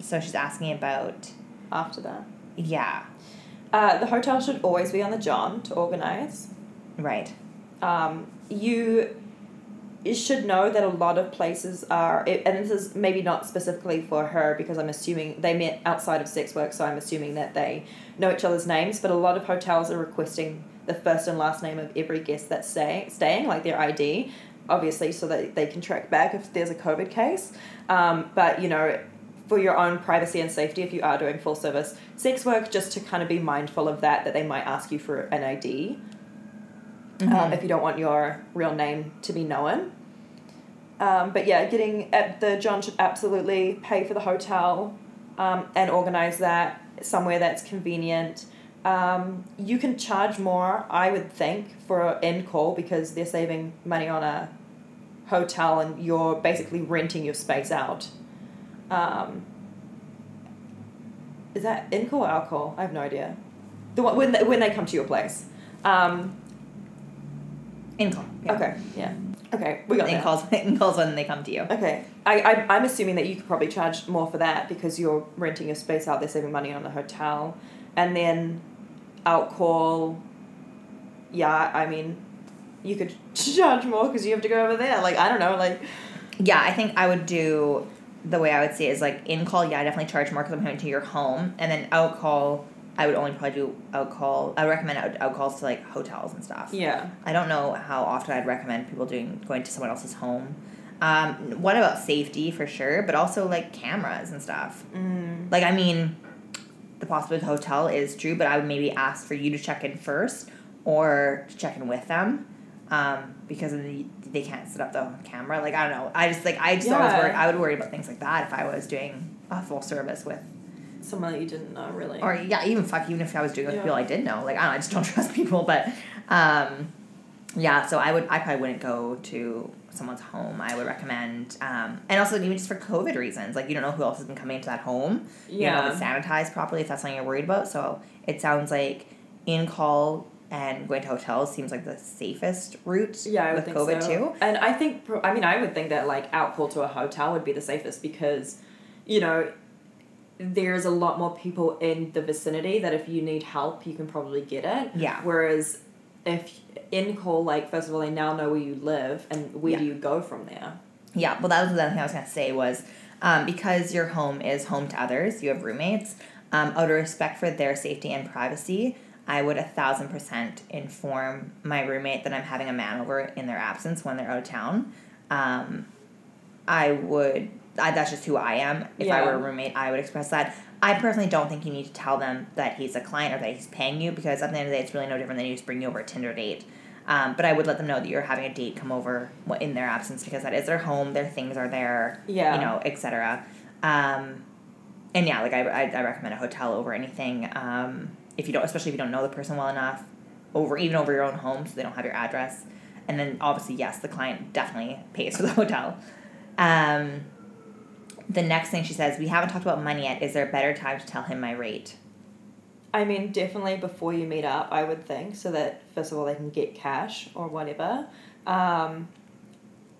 so she's asking about After that, yeah, uh, the hotel should always be on the John to organize. right, um, you you should know that a lot of places are, and this is maybe not specifically for her because I'm assuming they met outside of sex work, so I'm assuming that they know each other's names. But a lot of hotels are requesting the first and last name of every guest that's stay, staying, like their ID, obviously, so that they can track back if there's a COVID case. Um, but you know. For your own privacy and safety, if you are doing full service sex work, just to kind of be mindful of that, that they might ask you for an ID um, if you don't want your real name to be known. Um, but yeah, getting at the John should absolutely pay for the hotel um, and organize that somewhere that's convenient. Um, you can charge more, I would think, for an in call because they're saving money on a hotel and you're basically renting your space out. Um, is that in call or out call? I have no idea. The one when they, when they come to your place. Um, in call. yeah. Okay, yeah. Okay, we got in that. calls in calls when they come to you. Okay, I, I I'm assuming that you could probably charge more for that because you're renting your space out. They're saving money on the hotel, and then out call. Yeah, I mean, you could charge more because you have to go over there. Like I don't know, like Yeah, I think I would do the way I would see it is like in call. Yeah, I definitely charge more because I'm coming to your home, and then out call. I would only probably do out call. I would recommend out, out calls to like hotels and stuff. yeah, I don't know how often I'd recommend people doing going to someone else's home. Um, what about safety for sure, but also like cameras and stuff. mm, Like I mean, the possibility of hotel is true, but I would maybe ask for you to check in first or to check in with them, um, because of the, they can't set up the camera. Like I don't know. I just like I just always worry. I would worry about things like that if I was doing a full service with, someone that you didn't know really. or yeah, even fuck, even if I was doing it with Yeah. people I did know. Like I don't know. I just don't trust people, but um, yeah. So I would. I probably wouldn't go to someone's home. I would recommend, um, and also even just for COVID reasons. Like you don't know who else has been coming into that home. You don't know if it's yeah, sanitized properly if that's something you're worried about. So it sounds like in call and going to hotels seems like the safest route yeah, I would with think COVID so. too. And I think, I mean, I would think that like out call to a hotel would be the safest because, you know, there's a lot more people in the vicinity that if you need help, you can probably get it. Yeah. Whereas if in call, like first of all, they now know where you live and where do you go from there? Yeah, well, that was the other thing I was gonna say was um, because your home is home to others, you have roommates. Um, out of respect for their safety and privacy, I would a thousand percent inform my roommate that I'm having a man over in their absence when they're out of town. Um, I would. I, that's just who I am. If I were a roommate, I would express that. I personally don't think you need to tell them that he's a client or that he's paying you because at the end of the day, it's really no different than you just bring you over a Tinder date. Um, but I would let them know that you're having a date come over in their absence because that is their home, their things are there, Yeah. you know, etc. Um, and yeah, like I, I, I recommend a hotel over anything. Um, if you don't, especially if you don't know the person well enough, over even over your own home, so they don't have your address. And then obviously, yes, the client definitely pays for the hotel. Um, the next thing she says, we haven't talked about money yet. Is there a better time to tell him my rate? I mean, definitely before you meet up, I would think, so that first of all they can get cash or whatever. Um,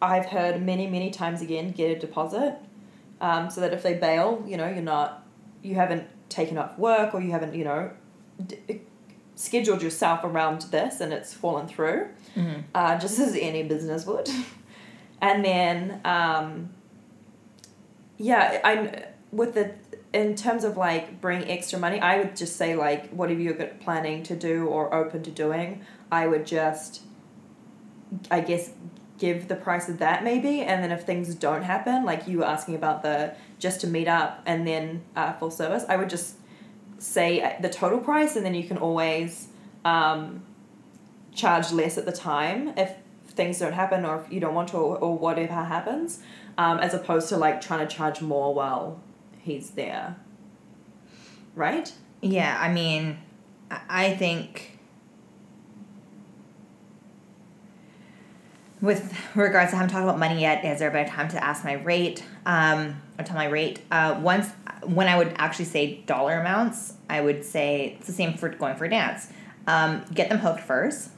I've heard many, many times again get a deposit um, so that if they bail, you know, you're not, you haven't taken off work or you haven't, you know, d- scheduled yourself around this and it's fallen through, Mm-hmm. uh, just as any business would. and then, um, yeah, I'm with the in terms of like bring extra money, I would just say like whatever you're planning to do or open to doing, I would just, I guess, give the price of that maybe, and then if things don't happen, like you were asking about the just to meet up and then uh, full service, I would just say the total price, and then you can always um, charge less at the time if things don't happen or if you don't want to or, or whatever happens, um, as opposed to like trying to charge more while he's there. Right? Yeah, I mean, I- think with regards to I haven't talked about money yet. Is there about time to ask my rate? Um, or tell my rate. Uh, once when I would actually say dollar amounts, I would say it's the same for going for a dance. Um, get them hooked first.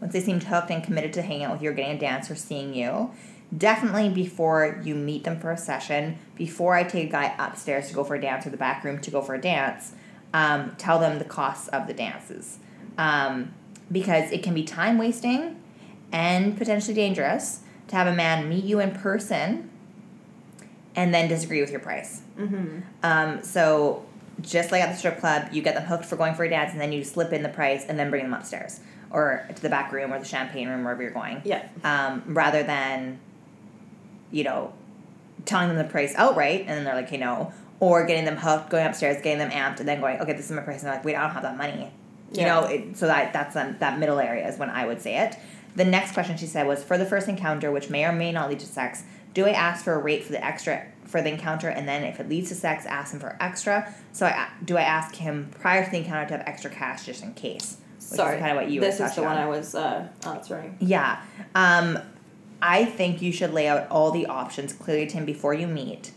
Once they seem hooked and committed to hanging out with you or getting a dance or seeing you, definitely before you meet them for a session, before I take a guy upstairs to go for a dance or the back room to go for a dance, um, tell them the costs of the dances. Um, because it can be time wasting and potentially dangerous to have a man meet you in person and then disagree with your price. Mm-hmm. Um, so just like at the strip club, you get them hooked for going for a dance, and then you slip in the price and then bring them upstairs or to the back room or the champagne room wherever you're going. Yeah. Um, rather than, you know, telling them the price outright and then they're like, okay, no, or getting them hooked, going upstairs, getting them amped, and then going, okay, this is my price, and they're like, wait, I don't have that money. You Yeah. know, it, so that that's um, that middle area is when I would say it. The next question she said was for the first encounter, which may or may not lead to sex. Do I ask for a rate for the extra for the encounter, and then if it leads to sex, ask him for extra? So I do I ask him prior to the encounter to have extra cash just in case? Which Sorry. is kind of what you This were is the touching one on. I was uh, answering. Yeah. Um, I think you should lay out all the options clearly to him before you meet.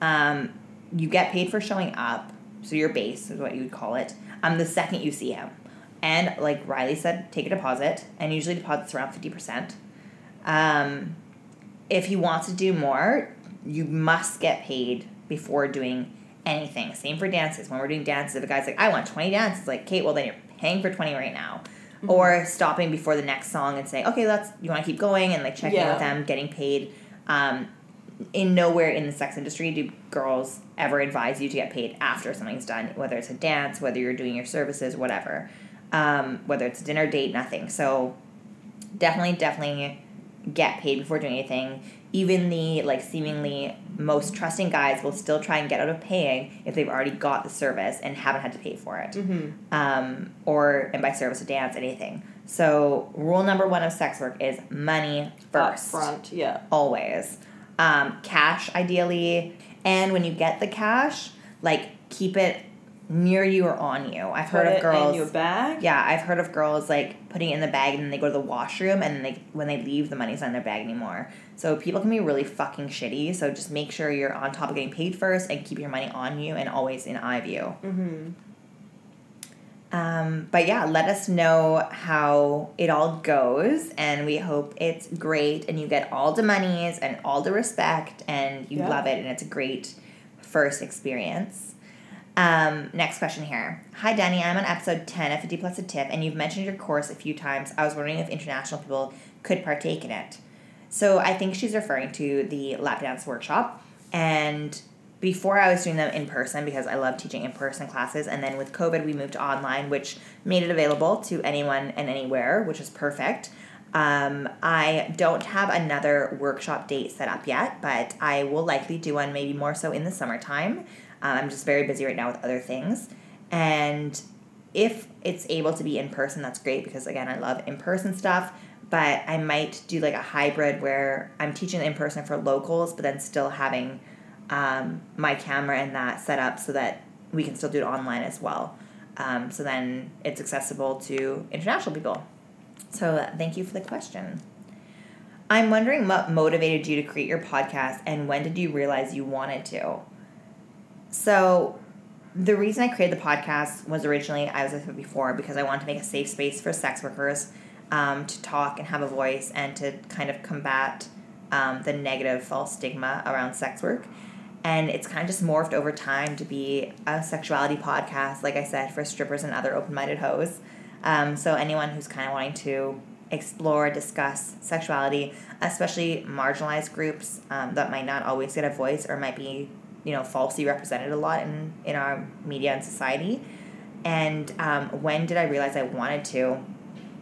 Um, you get paid for showing up, so your base is what you would call it, um, the second you see him. And like Riley said, take a deposit, and usually deposits around 50%. Um, if he wants to do more, you must get paid before doing anything. Same for dances. When we're doing dances, if a guy's like, I want 20 dances, like, Kate, well, then you're paying for 20 right now. Or stopping before the next song and saying, okay, let's, you want to keep going and like checking Yeah. with them, getting paid. Um, in nowhere in the sex industry do girls ever advise you to get paid after something's done, whether it's a dance, whether you're doing your services, whatever. Um, whether it's a dinner date, nothing. So definitely, definitely get paid before doing anything. Even the like seemingly most trusting guys will still try and get out of paying if they've already got the service and haven't had to pay for it. Mm-hmm. Um, or and by service a dance, anything. So rule number one of sex work is money first front, yeah. always. Um, cash, ideally. And when you get the cash, like keep it near you or on you. I've heard Put of girls. in your bag. yeah, I've heard of girls like putting it in the bag and then they go to the washroom and then they when they leave the money's not in their bag anymore. So people can be really fucking shitty. So just make sure you're on top of getting paid first and keep your money on you and always in eye view. Mm-hmm. Um, but yeah, let us know how it all goes, and we hope it's great and you get all the monies and all the respect and you Yeah. love it and it's a great first experience. Um, next question here. Hi, Danny. I'm on episode 10 of 50 Plus a Tip, and you've mentioned your course a few times. I was wondering if international people could partake in it. So I think she's referring to the lap dance workshop. And before I was doing them in person because I love teaching in person classes, and then with COVID, we moved online, which made it available to anyone and anywhere, which is perfect. Um, I don't have another workshop date set up yet, but I will likely do one maybe more so in the summertime. Um, I'm just very busy right now with other things. And if it's able to be in person, that's great because, again, I love in person stuff. But I might do like a hybrid where I'm teaching in person for locals, but then still having um, my camera and that set up so that we can still do it online as well. Um, so then it's accessible to international people. So uh, thank you for the question. I'm wondering what motivated you to create your podcast and when did you realize you wanted to? So, the reason I created the podcast was originally, I was said before, because I wanted to make a safe space for sex workers um, to talk and have a voice and to kind of combat um, the negative false stigma around sex work. And it's kind of just morphed over time to be a sexuality podcast, like I said, for strippers and other open minded hoes. Um, so anyone who's kind of wanting to explore, discuss sexuality, especially marginalized groups um, that might not always get a voice or might be, you know, falsely represented a lot in, in our media and society. And um, when did I realize I wanted to?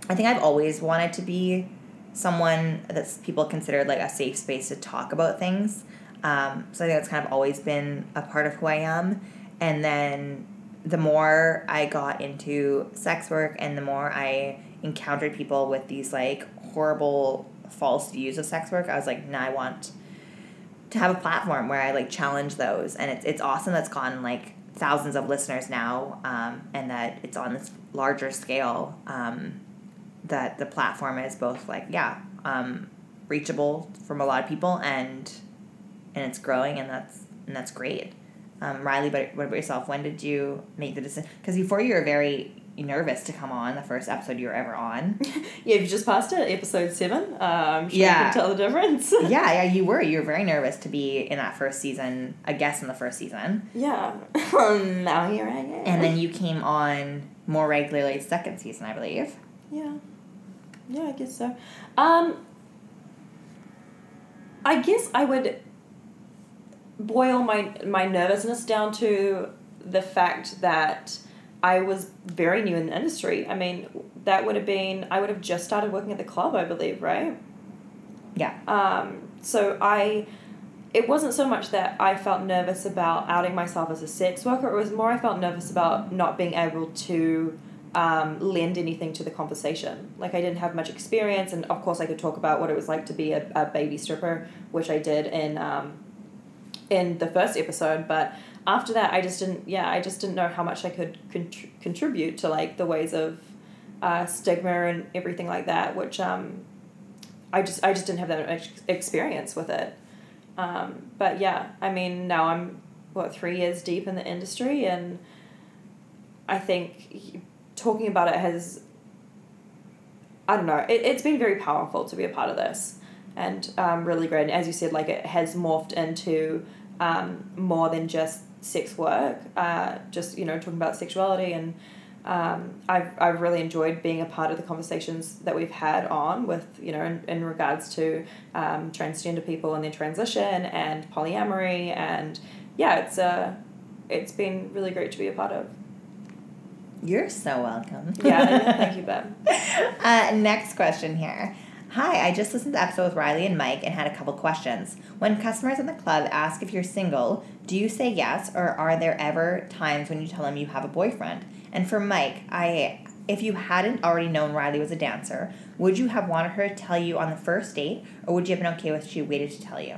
I think I've always wanted to be someone that's people considered like a safe space to talk about things. Um, so I think that's kind of always been a part of who I am. And then the more I got into sex work and the more I encountered people with these like horrible false views of sex work, I was like, nah, I want to have a platform where I like challenge those. And it's, it's awesome that's gotten like thousands of listeners now um, and that it's on this larger scale. Um, that the platform is both like, yeah, um, reachable from a lot of people and and it's growing and that's and that's great. Um, Riley, but what about yourself? When did you make the decision? Because before you were very nervous to come on the first episode you were ever on. yeah, you've just passed it, episode seven. Um, sure yeah, you can tell the difference. yeah, yeah, you were. You were very nervous to be in that first season. A guest in the first season. Yeah. now here I am. And then you came on more regularly second season, I believe. Yeah. Yeah, I guess so. Um, I guess I would boil my my nervousness down to the fact that I was very new in the industry. I mean, that would have been I would have just started working at the club, I believe, right? Yeah. Um, so I it wasn't so much that I felt nervous about outing myself as a sex worker, it was more I felt nervous about not being able to um, lend anything to the conversation. Like I didn't have much experience, and of course I could talk about what it was like to be a, a baby stripper, which I did in um, in the first episode. But after that, I just didn't. Yeah, I just didn't know how much I could contr- contribute to like the ways of uh, stigma and everything like that, which um, I just I just didn't have that much experience with it. Um, but yeah, I mean now I'm what three years deep in the industry and. I think talking about it has I don't know, it, it's been very powerful to be a part of this and um, really great. And as you said, like it has morphed into um, more than just sex work, uh, just, you know, talking about sexuality. And um, I've, I've really enjoyed being a part of the conversations that we've had on with, you know, in, in regards to um, transgender people and their transition and polyamory. And yeah, it's, uh, it's been really great to be a part of. You're so welcome. Yeah, thank you, Bev. Uh, next question here. Hi, I just listened to the episode with Riley and Mike and had a couple questions. When customers in the club ask if you're single, do you say yes, or are there ever times when you tell them you have a boyfriend? And for Mike, I if you hadn't already known Riley was a dancer, would you have wanted her to tell you on the first date, or would you have been okay with she waited to tell you?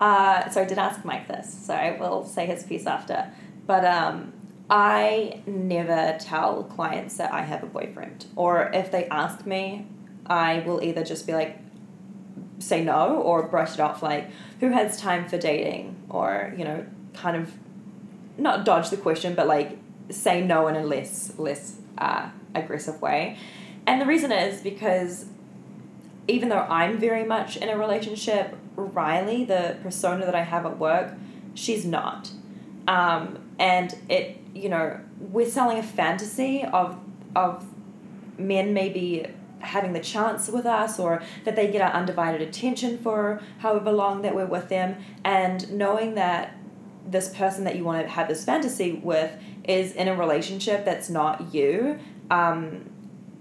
Uh, so I did ask Mike this, so I will say his piece after. But um, I never tell clients that I have a boyfriend. Or if they ask me, I will either just be like, say no or brush it off like, who has time for dating? Or, you know, kind of not dodge the question, but like say no in a less, less uh, aggressive way. And the reason is because even though I'm very much in a relationship, Riley, the persona that I have at work, she's not. Um, and it you know we're selling a fantasy of of men maybe having the chance with us or that they get our undivided attention for however long that we're with them and knowing that this person that you want to have this fantasy with is in a relationship that's not you um,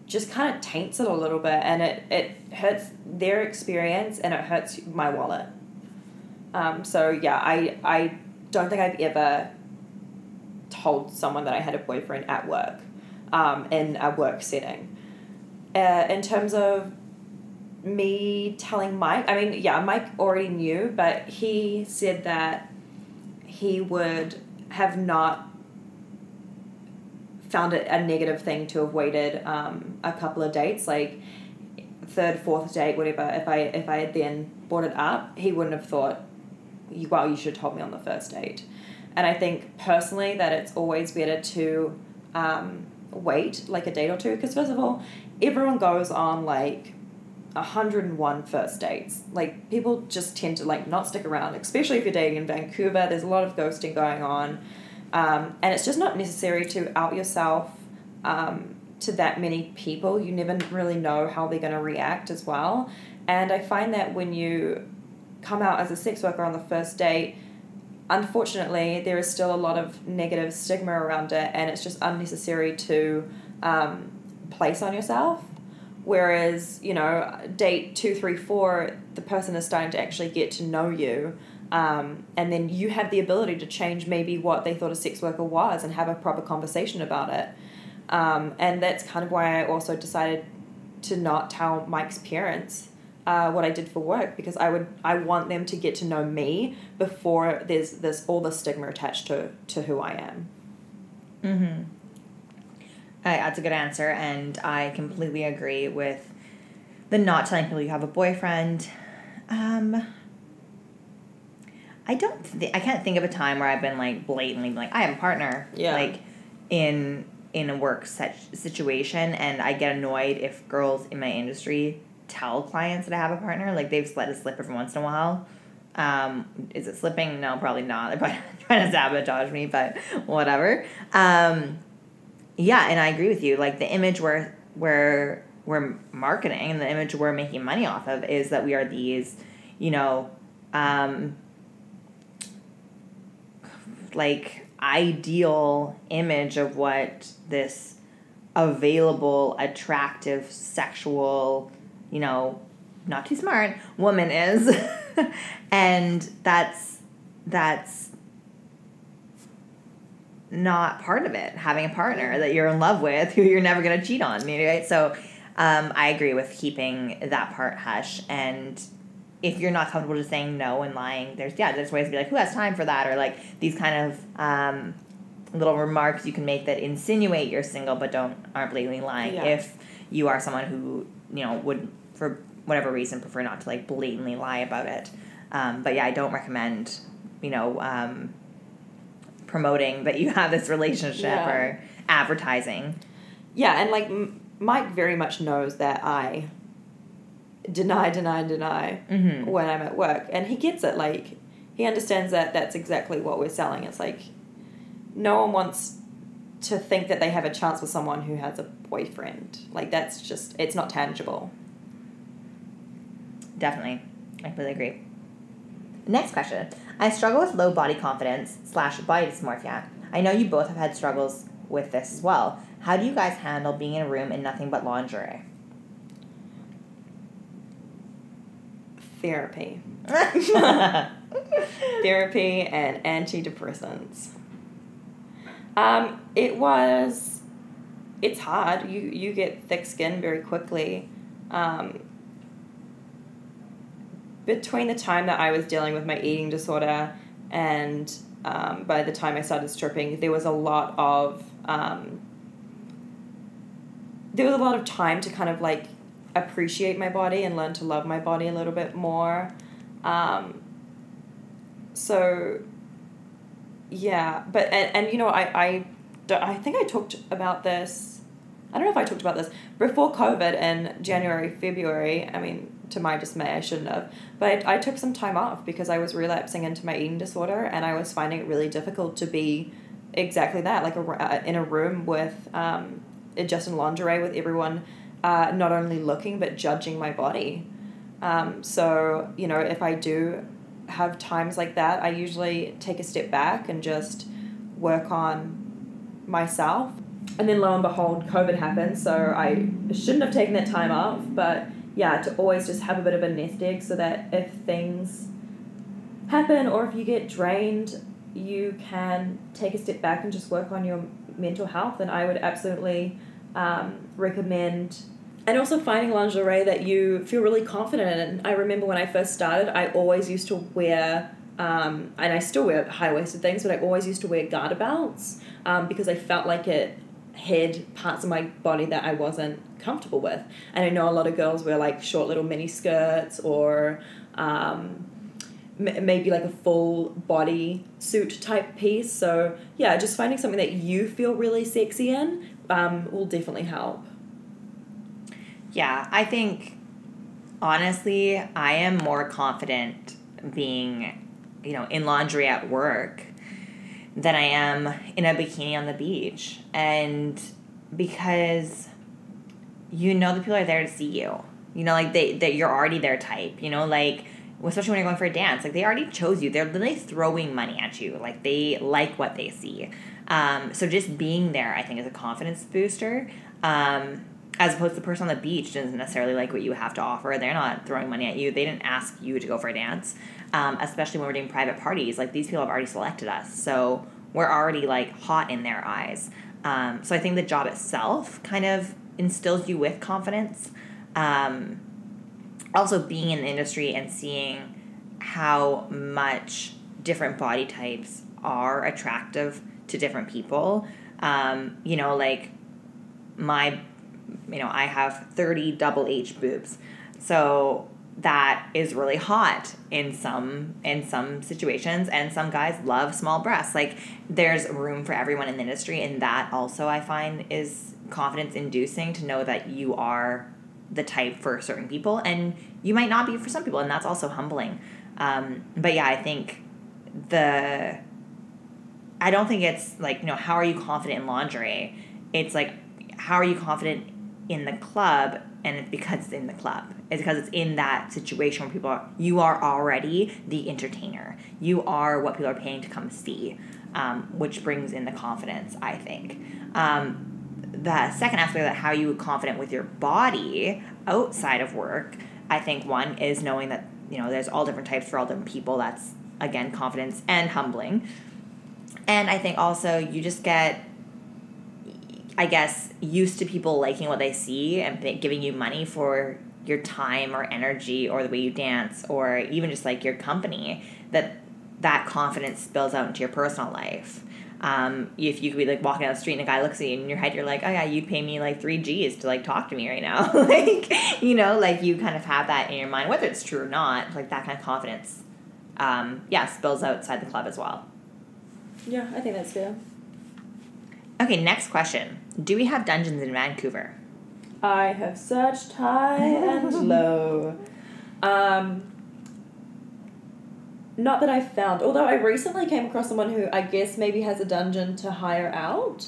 just kind of taints it a little bit and it, it hurts their experience and it hurts my wallet um, so yeah I, I don't think i've ever told someone that I had a boyfriend at work, um, in a work setting. Uh, in terms of me telling Mike, I mean, yeah, Mike already knew, but he said that he would have not found it a negative thing to have waited um, a couple of dates, like third, fourth date, whatever. If I if I had then brought it up, he wouldn't have thought, "Well, you should have told me on the first date." And I think personally that it's always better to um, wait like a date or two because, first of all, everyone goes on like 101 first dates. Like people just tend to like not stick around, especially if you're dating in Vancouver. There's a lot of ghosting going on, um, and it's just not necessary to out yourself um, to that many people. You never really know how they're going to react as well. And I find that when you come out as a sex worker on the first date, unfortunately, there is still a lot of negative stigma around it, and it's just unnecessary to um, place on yourself. Whereas, you know, date two, three, four, the person is starting to actually get to know you. Um, and then you have the ability to change maybe what they thought a sex worker was and have a proper conversation about it. Um, and that's kind of why I also decided to not tell Mike's parents uh, what I did for work because I would I want them to get to know me before there's this all the stigma attached to to who I am. Mm-hmm. I, that's a good answer, and I completely agree with the not telling people you have a boyfriend. Um, I don't. Th- I can't think of a time where I've been like blatantly like I have a partner. Yeah. Like in in a work set situation, and I get annoyed if girls in my industry tell clients that I have a partner. Like they've let it slip every once in a while. Um, is it slipping? No, probably not. They're probably trying to sabotage me, but whatever. Um, yeah, and I agree with you. Like the image where where we're marketing and the image we're making money off of is that we are these, you know, um, like ideal image of what this available, attractive, sexual, you know, not too smart woman is. and that's that's not part of it having a partner that you're in love with who you're never going to cheat on right? So um, i agree with keeping that part hush and if you're not comfortable just saying no and lying there's yeah there's ways to be like who has time for that? or like these kind of um, little remarks you can make that insinuate you're single but don't aren't blatantly lying Yeah. if you are someone who you know would for whatever reason prefer not to like blatantly lie about it. Um, but yeah i don't recommend you know um, promoting that you have this relationship Yeah. or advertising Yeah, and like M- Mike very much knows that I deny, deny, deny Mhm. when I'm at work, and he gets it. Like he understands that that's exactly what we're selling. It's like no one wants to think that they have a chance with someone who has a boyfriend. Like that's just it's not tangible. Definitely. I completely agree. Next question. I struggle with low body confidence slash body dysmorphia. I know you both have had struggles with this as well. How do you guys handle being in a room in nothing but lingerie? Therapy, therapy, and antidepressants. Um, it was. It's hard. You you get thick skin very quickly. Um, between the time that I was dealing with my eating disorder and um, by the time I started stripping, there was a lot of um, there was a lot of time to kind of like appreciate my body and learn to love my body a little bit more. Um, so yeah, but and, and you know I I I think I talked about this. I don't know if I talked about this before COVID in January February. I mean, to my dismay, I shouldn't have. But I, took some time off because I was relapsing into my eating disorder, and I was finding it really difficult to be exactly that, like a, uh, in a room with um, just in lingerie with everyone, uh, not only looking but judging my body. Um, so you know, if I do have times like that, I usually take a step back and just work on myself. And then lo and behold, COVID happened, so I shouldn't have taken that time off. But yeah, to always just have a bit of a nest egg so that if things happen or if you get drained, you can take a step back and just work on your mental health. And I would absolutely um, recommend. And also finding lingerie that you feel really confident in. I remember when I first started, I always used to wear, um, and I still wear high waisted things, but I always used to wear garter belts um, because I felt like it hid parts of my body that I wasn't comfortable with. And I know a lot of girls wear like short little mini skirts or um, m- maybe like a full body suit type piece. So yeah, just finding something that you feel really sexy in um, will definitely help. Yeah, I think honestly, I am more confident being, you know, in lingerie at work than I am in a bikini on the beach. And because you know the people are there to see you. You know, like they that you're already their type. You know, like especially when you're going for a dance, like they already chose you. They're literally throwing money at you. Like they like what they see. Um, so just being there, I think, is a confidence booster. Um, as opposed to the person on the beach doesn't necessarily like what you have to offer. They're not throwing money at you. They didn't ask you to go for a dance. Um, especially when we're doing private parties. Like these people have already selected us, so we're already like hot in their eyes. Um, so I think the job itself kind of instills you with confidence. Um, also, being in the industry and seeing how much different body types are attractive to different people. Um, you know, like my, you know, I have 30 double H boobs. So that is really hot in some in some situations and some guys love small breasts like there's room for everyone in the industry and that also i find is confidence inducing to know that you are the type for certain people and you might not be for some people and that's also humbling. Um, but yeah i think the i don't think it's like you know how are you confident in lingerie? It's like how are you confident in the club and it's because it's in the club. It's because it's in that situation where people are you are already the entertainer. You are what people are paying to come see um, which brings in the confidence i think. Um, the second aspect of that how you confident with your body outside of work i think one is knowing that you know there's all different types for all different people that's again confidence and humbling and i think also you just get I guess, used to people liking what they see and giving you money for your time or energy or the way you dance or even just like your company, that that confidence spills out into your personal life. Um, if you could be like walking down the street and a guy looks at you and in your head you're like, oh yeah, you'd pay me like three G's to like talk to me right now. like, you know, like you kind of have that in your mind, whether it's true or not, like that kind of confidence, um, yeah, spills outside the club as well. Yeah, I think that's fair. Okay, next question. Do we have dungeons in Vancouver? I have searched high and low. Um, not that I found, although I recently came across someone who I guess maybe has a dungeon to hire out.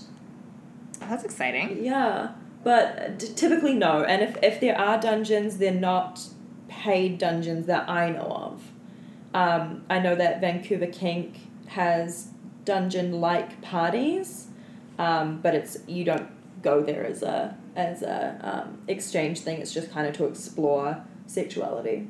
That's exciting. Yeah, but t- typically no. And if, if there are dungeons, they're not paid dungeons that I know of. Um, I know that Vancouver Kink has dungeon like parties, um, but it's you don't go there as a as a um, exchange thing. It's just kind of to explore sexuality.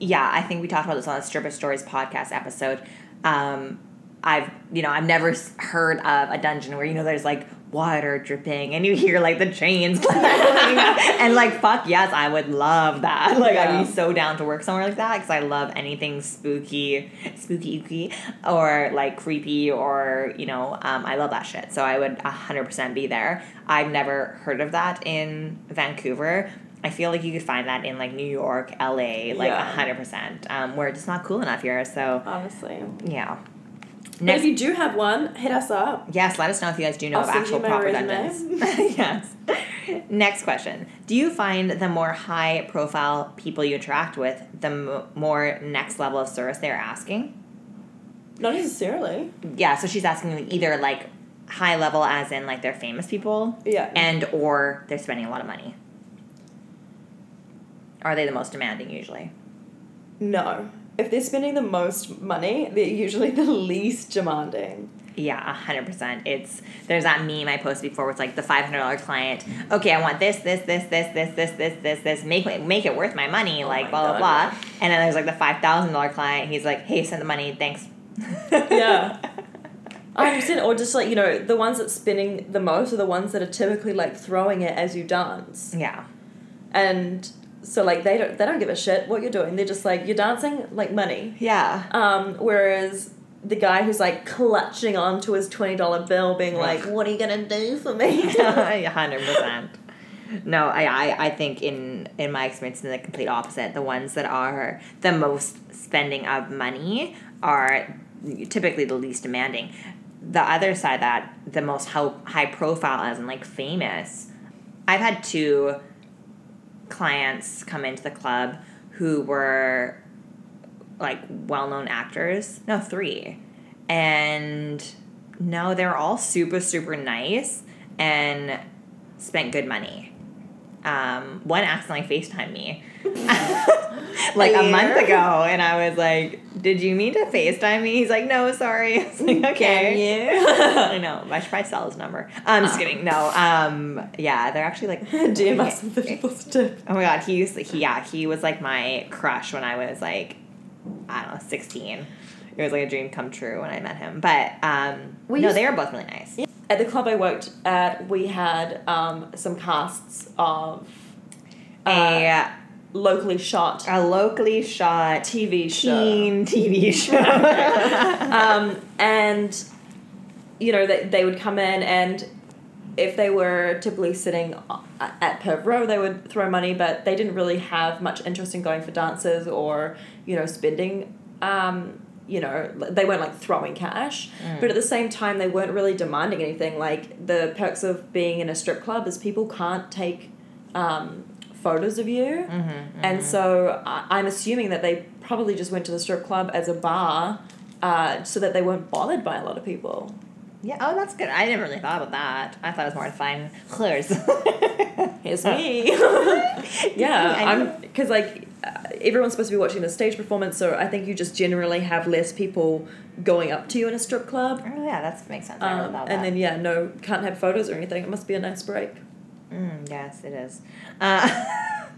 Yeah, I think we talked about this on the Stripper Stories podcast episode. Um, I've you know I've never heard of a dungeon where you know there's like water dripping and you hear like the chains and like fuck yes I would love that. Like yeah. I'd be so down to work somewhere like that because I love anything spooky spooky or like creepy or you know um, I love that shit. So I would 100% be there. I've never heard of that in Vancouver I feel like you could find that in like New York, LA, like hundred yeah. percent. Um, where it's not cool enough here. So honestly, yeah. Next, but if you do have one, hit us up. Yes, let us know if you guys do know I'll of actual proper dungeons. yes. Next question. Do you find the more high profile people you interact with, the m- more next level of service they're asking? Not necessarily. Yeah, so she's asking either like high level as in like they're famous people. Yeah. And or they're spending a lot of money. Are they the most demanding usually? No if they're spending the most money, they're usually the least demanding. Yeah, hundred percent. It's there's that meme I posted before with like the five hundred dollar client. Okay, I want this, this, this, this, this, this, this, this, this. Make make it worth my money. Oh like my blah God. blah blah. And then there's like the five thousand dollar client. He's like, hey, send the money, thanks. yeah. I understand, or just like you know, the ones that spending the most are the ones that are typically like throwing it as you dance. Yeah. And so like they don't they don't give a shit what you're doing. They're just like you're dancing like money. Yeah. Um, whereas the guy who's like clutching onto his twenty dollar bill, being like, "What are you gonna do for me?" Hundred percent. No, I, I, I think in in my experience, in the complete opposite. The ones that are the most spending of money are typically the least demanding. The other side that the most high, high profile as in like famous. I've had two clients come into the club who were like well-known actors. No, three, and no, they were all super super nice and spent good money. Um, one accidentally FaceTimed me like a month ago, and I was like, "Did you mean to FaceTime me?" He's like, "No, sorry." I was like, "Okay." I know. I should probably sell his number. I'm just kidding. No. Um. Yeah, they're actually like. DM us some fifty plus tip. Oh my god, he used to, he yeah he was like my crush when I was like I don't know sixteen. It was like a dream come true when I met him. But um, We no, they were both really nice. At the club I worked at, we had um, some casts of uh, A locally shot a locally shot TV show. teen TV show. um, and you know they, they would come in and if they were typically sitting at per row they would throw money but they didn't really have much interest in going for dances or you know spending um, you know they weren't like throwing cash but at the same time they weren't really demanding anything like the perks of being in a strip club is people can't take um, photos of you and so I'm assuming that they probably just went to the strip club as a bar uh, so that they weren't bothered by a lot of people. yeah. Oh, that's good. I didn't really thought about that. I thought it was more to find clears. Here's me. yeah, I'm because like uh, everyone's supposed to be watching the stage performance, so I think you just generally have less people going up to you in a strip club. Oh yeah, that makes sense. Um, and that. then yeah, no, can't have photos or anything. It must be a nice break. Mm, yes, it is. Uh,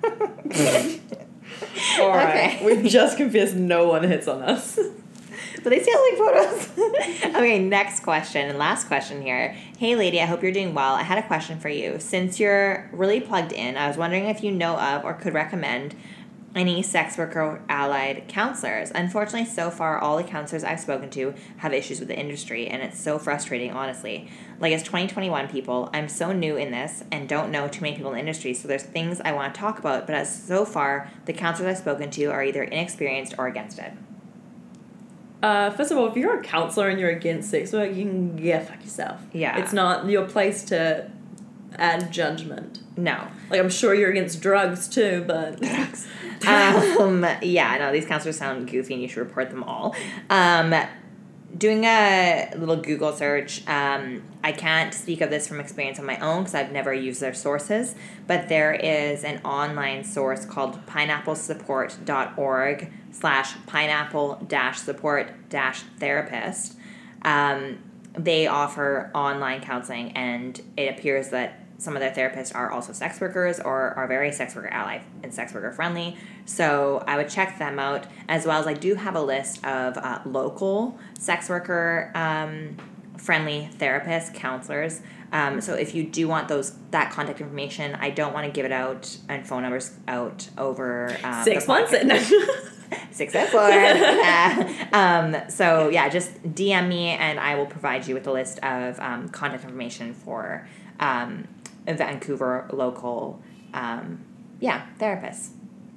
All right. we've just confessed no one hits on us. but they still like photos. okay, next question and last question here. Hey, lady, I hope you're doing well. I had a question for you. Since you're really plugged in, I was wondering if you know of or could recommend any sex worker allied counselors. Unfortunately, so far, all the counselors I've spoken to have issues with the industry, and it's so frustrating, honestly. Like, it's 2021, people. I'm so new in this and don't know too many people in the industry, so there's things I want to talk about, but as so far, the counselors I've spoken to are either inexperienced or against it. Uh, first of all, if you're a counselor and you're against sex work, you can yeah fuck yourself. Yeah. it's not your place to add judgment. No. Like I'm sure you're against drugs too, but um, yeah, no, these counselors sound goofy and you should report them all. Um, doing a little Google search, um, I can't speak of this from experience on my own because I've never used their sources, but there is an online source called pineapple.support.org slash pineapple dash support dash therapist. Um, they offer online counseling, and it appears that some of their therapists are also sex workers or are very sex worker ally and sex worker friendly. So I would check them out as well as I do have a list of uh, local sex worker um, friendly therapists, counselors. Um, so if you do want those that contact information, I don't want to give it out and phone numbers out over uh, six months. six four. Uh, um, so yeah, just DM me and I will provide you with a list of um, contact information for um, a Vancouver local, um, yeah, therapists.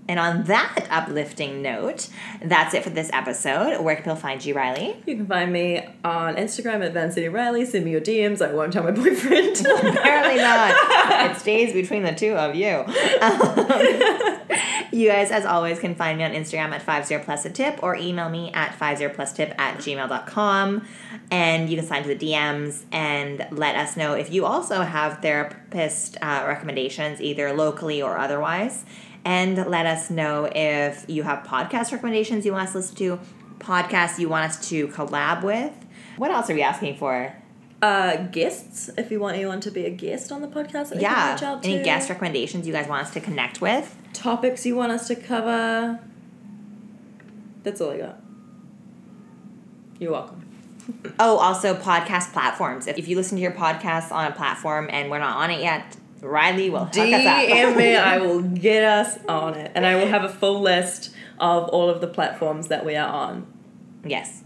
And on that uplifting note, that's it for this episode. Where can people find you, Riley? You can find me on Instagram at Van City Riley. Send me your DMs. I won't tell my boyfriend. Apparently not. it stays between the two of you. Um, you guys, as always, can find me on Instagram at 50 plus a tip or email me at 50 plus tip at gmail.com. And you can sign to the DMs and let us know if you also have therapist uh, recommendations, either locally or otherwise. And let us know if you have podcast recommendations you want us to listen to, podcasts you want us to collab with. What else are we asking for? uh, guests, if you want anyone to be a guest on the podcast, that they can Yeah. Any to. guest recommendations you guys want us to connect with? topics you want us to cover. That's all I got. You're welcome. Oh, also podcast platforms. If, if you listen to your podcast on a platform and we're not on it yet, Riley will hook us up. DM me. I will get us on it, and I will have a full list of all of the platforms that we are on. yes.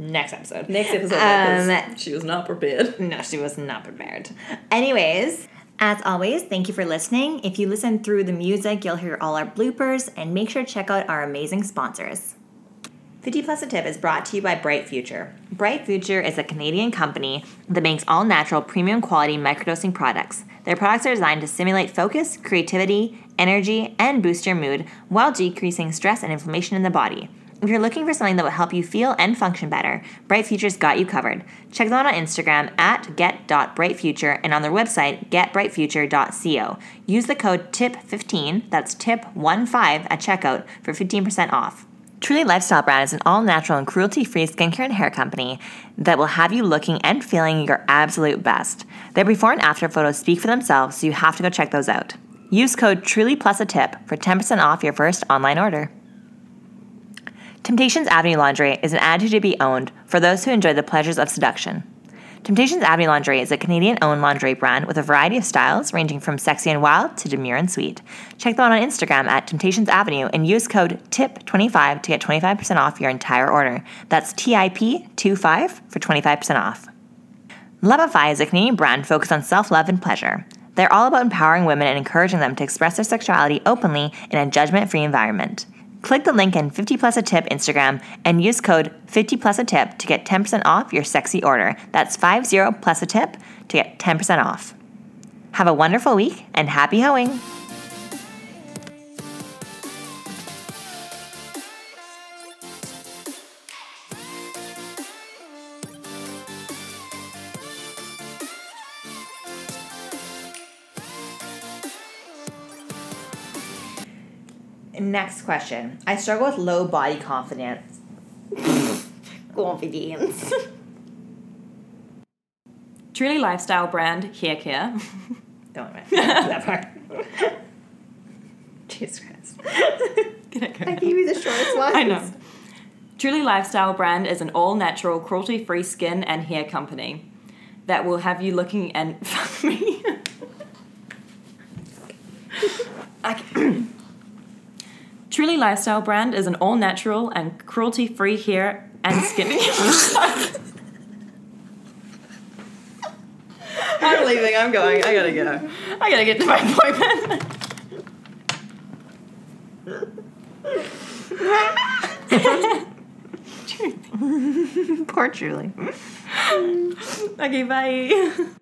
Next episode. Next episode, Um, she was not prepared. No, she was not prepared. Anyways, as always, thank you for listening. If you listen through the music, you'll hear all our bloopers and make sure to check out our amazing sponsors. 50 Plus a Tip is brought to you by Bright Future. Bright Future is a Canadian company that makes all natural premium quality microdosing products. Their products are designed to stimulate focus, creativity, energy, and boost your mood while decreasing stress and inflammation in the body. If you're looking for something that will help you feel and function better, Bright Future's got you covered. Check them out on Instagram at get.brightfuture and on their website, getbrightfuture.co. Use the code TIP15, that's TIP15 at checkout for 15% off. Truly Lifestyle Brand is an all natural and cruelty free skincare and hair company that will have you looking and feeling your absolute best. Their before and after photos speak for themselves, so you have to go check those out. Use code Truly Plus a Tip for 10% off your first online order. Temptations Avenue Lingerie is an attitude to be owned for those who enjoy the pleasures of seduction. Temptations Avenue Lingerie is a Canadian owned lingerie brand with a variety of styles ranging from sexy and wild to demure and sweet. Check them out on Instagram at Temptations Avenue and use code TIP25 to get 25% off your entire order. That's TIP25 for 25% off. Lovify is a Canadian brand focused on self love and pleasure. They're all about empowering women and encouraging them to express their sexuality openly in a judgment free environment. Click the link in 50 plus a tip Instagram and use code 50 plus a tip to get 10% off your sexy order. That's 50 plus a tip to get 10% off. Have a wonderful week and happy hoeing! Next question. I struggle with low body confidence. confidence. Truly Lifestyle Brand Hair Care. Don't mind that part. Jesus Christ. I gave you the shortest one. I know. Truly Lifestyle Brand is an all natural, cruelty free skin and hair company that will have you looking and. Fuck me. I- Truly Lifestyle Brand is an all natural and cruelty free hair and skin. I'm leaving, I'm going, I gotta go. I gotta get to my appointment. Poor Julie. okay, bye.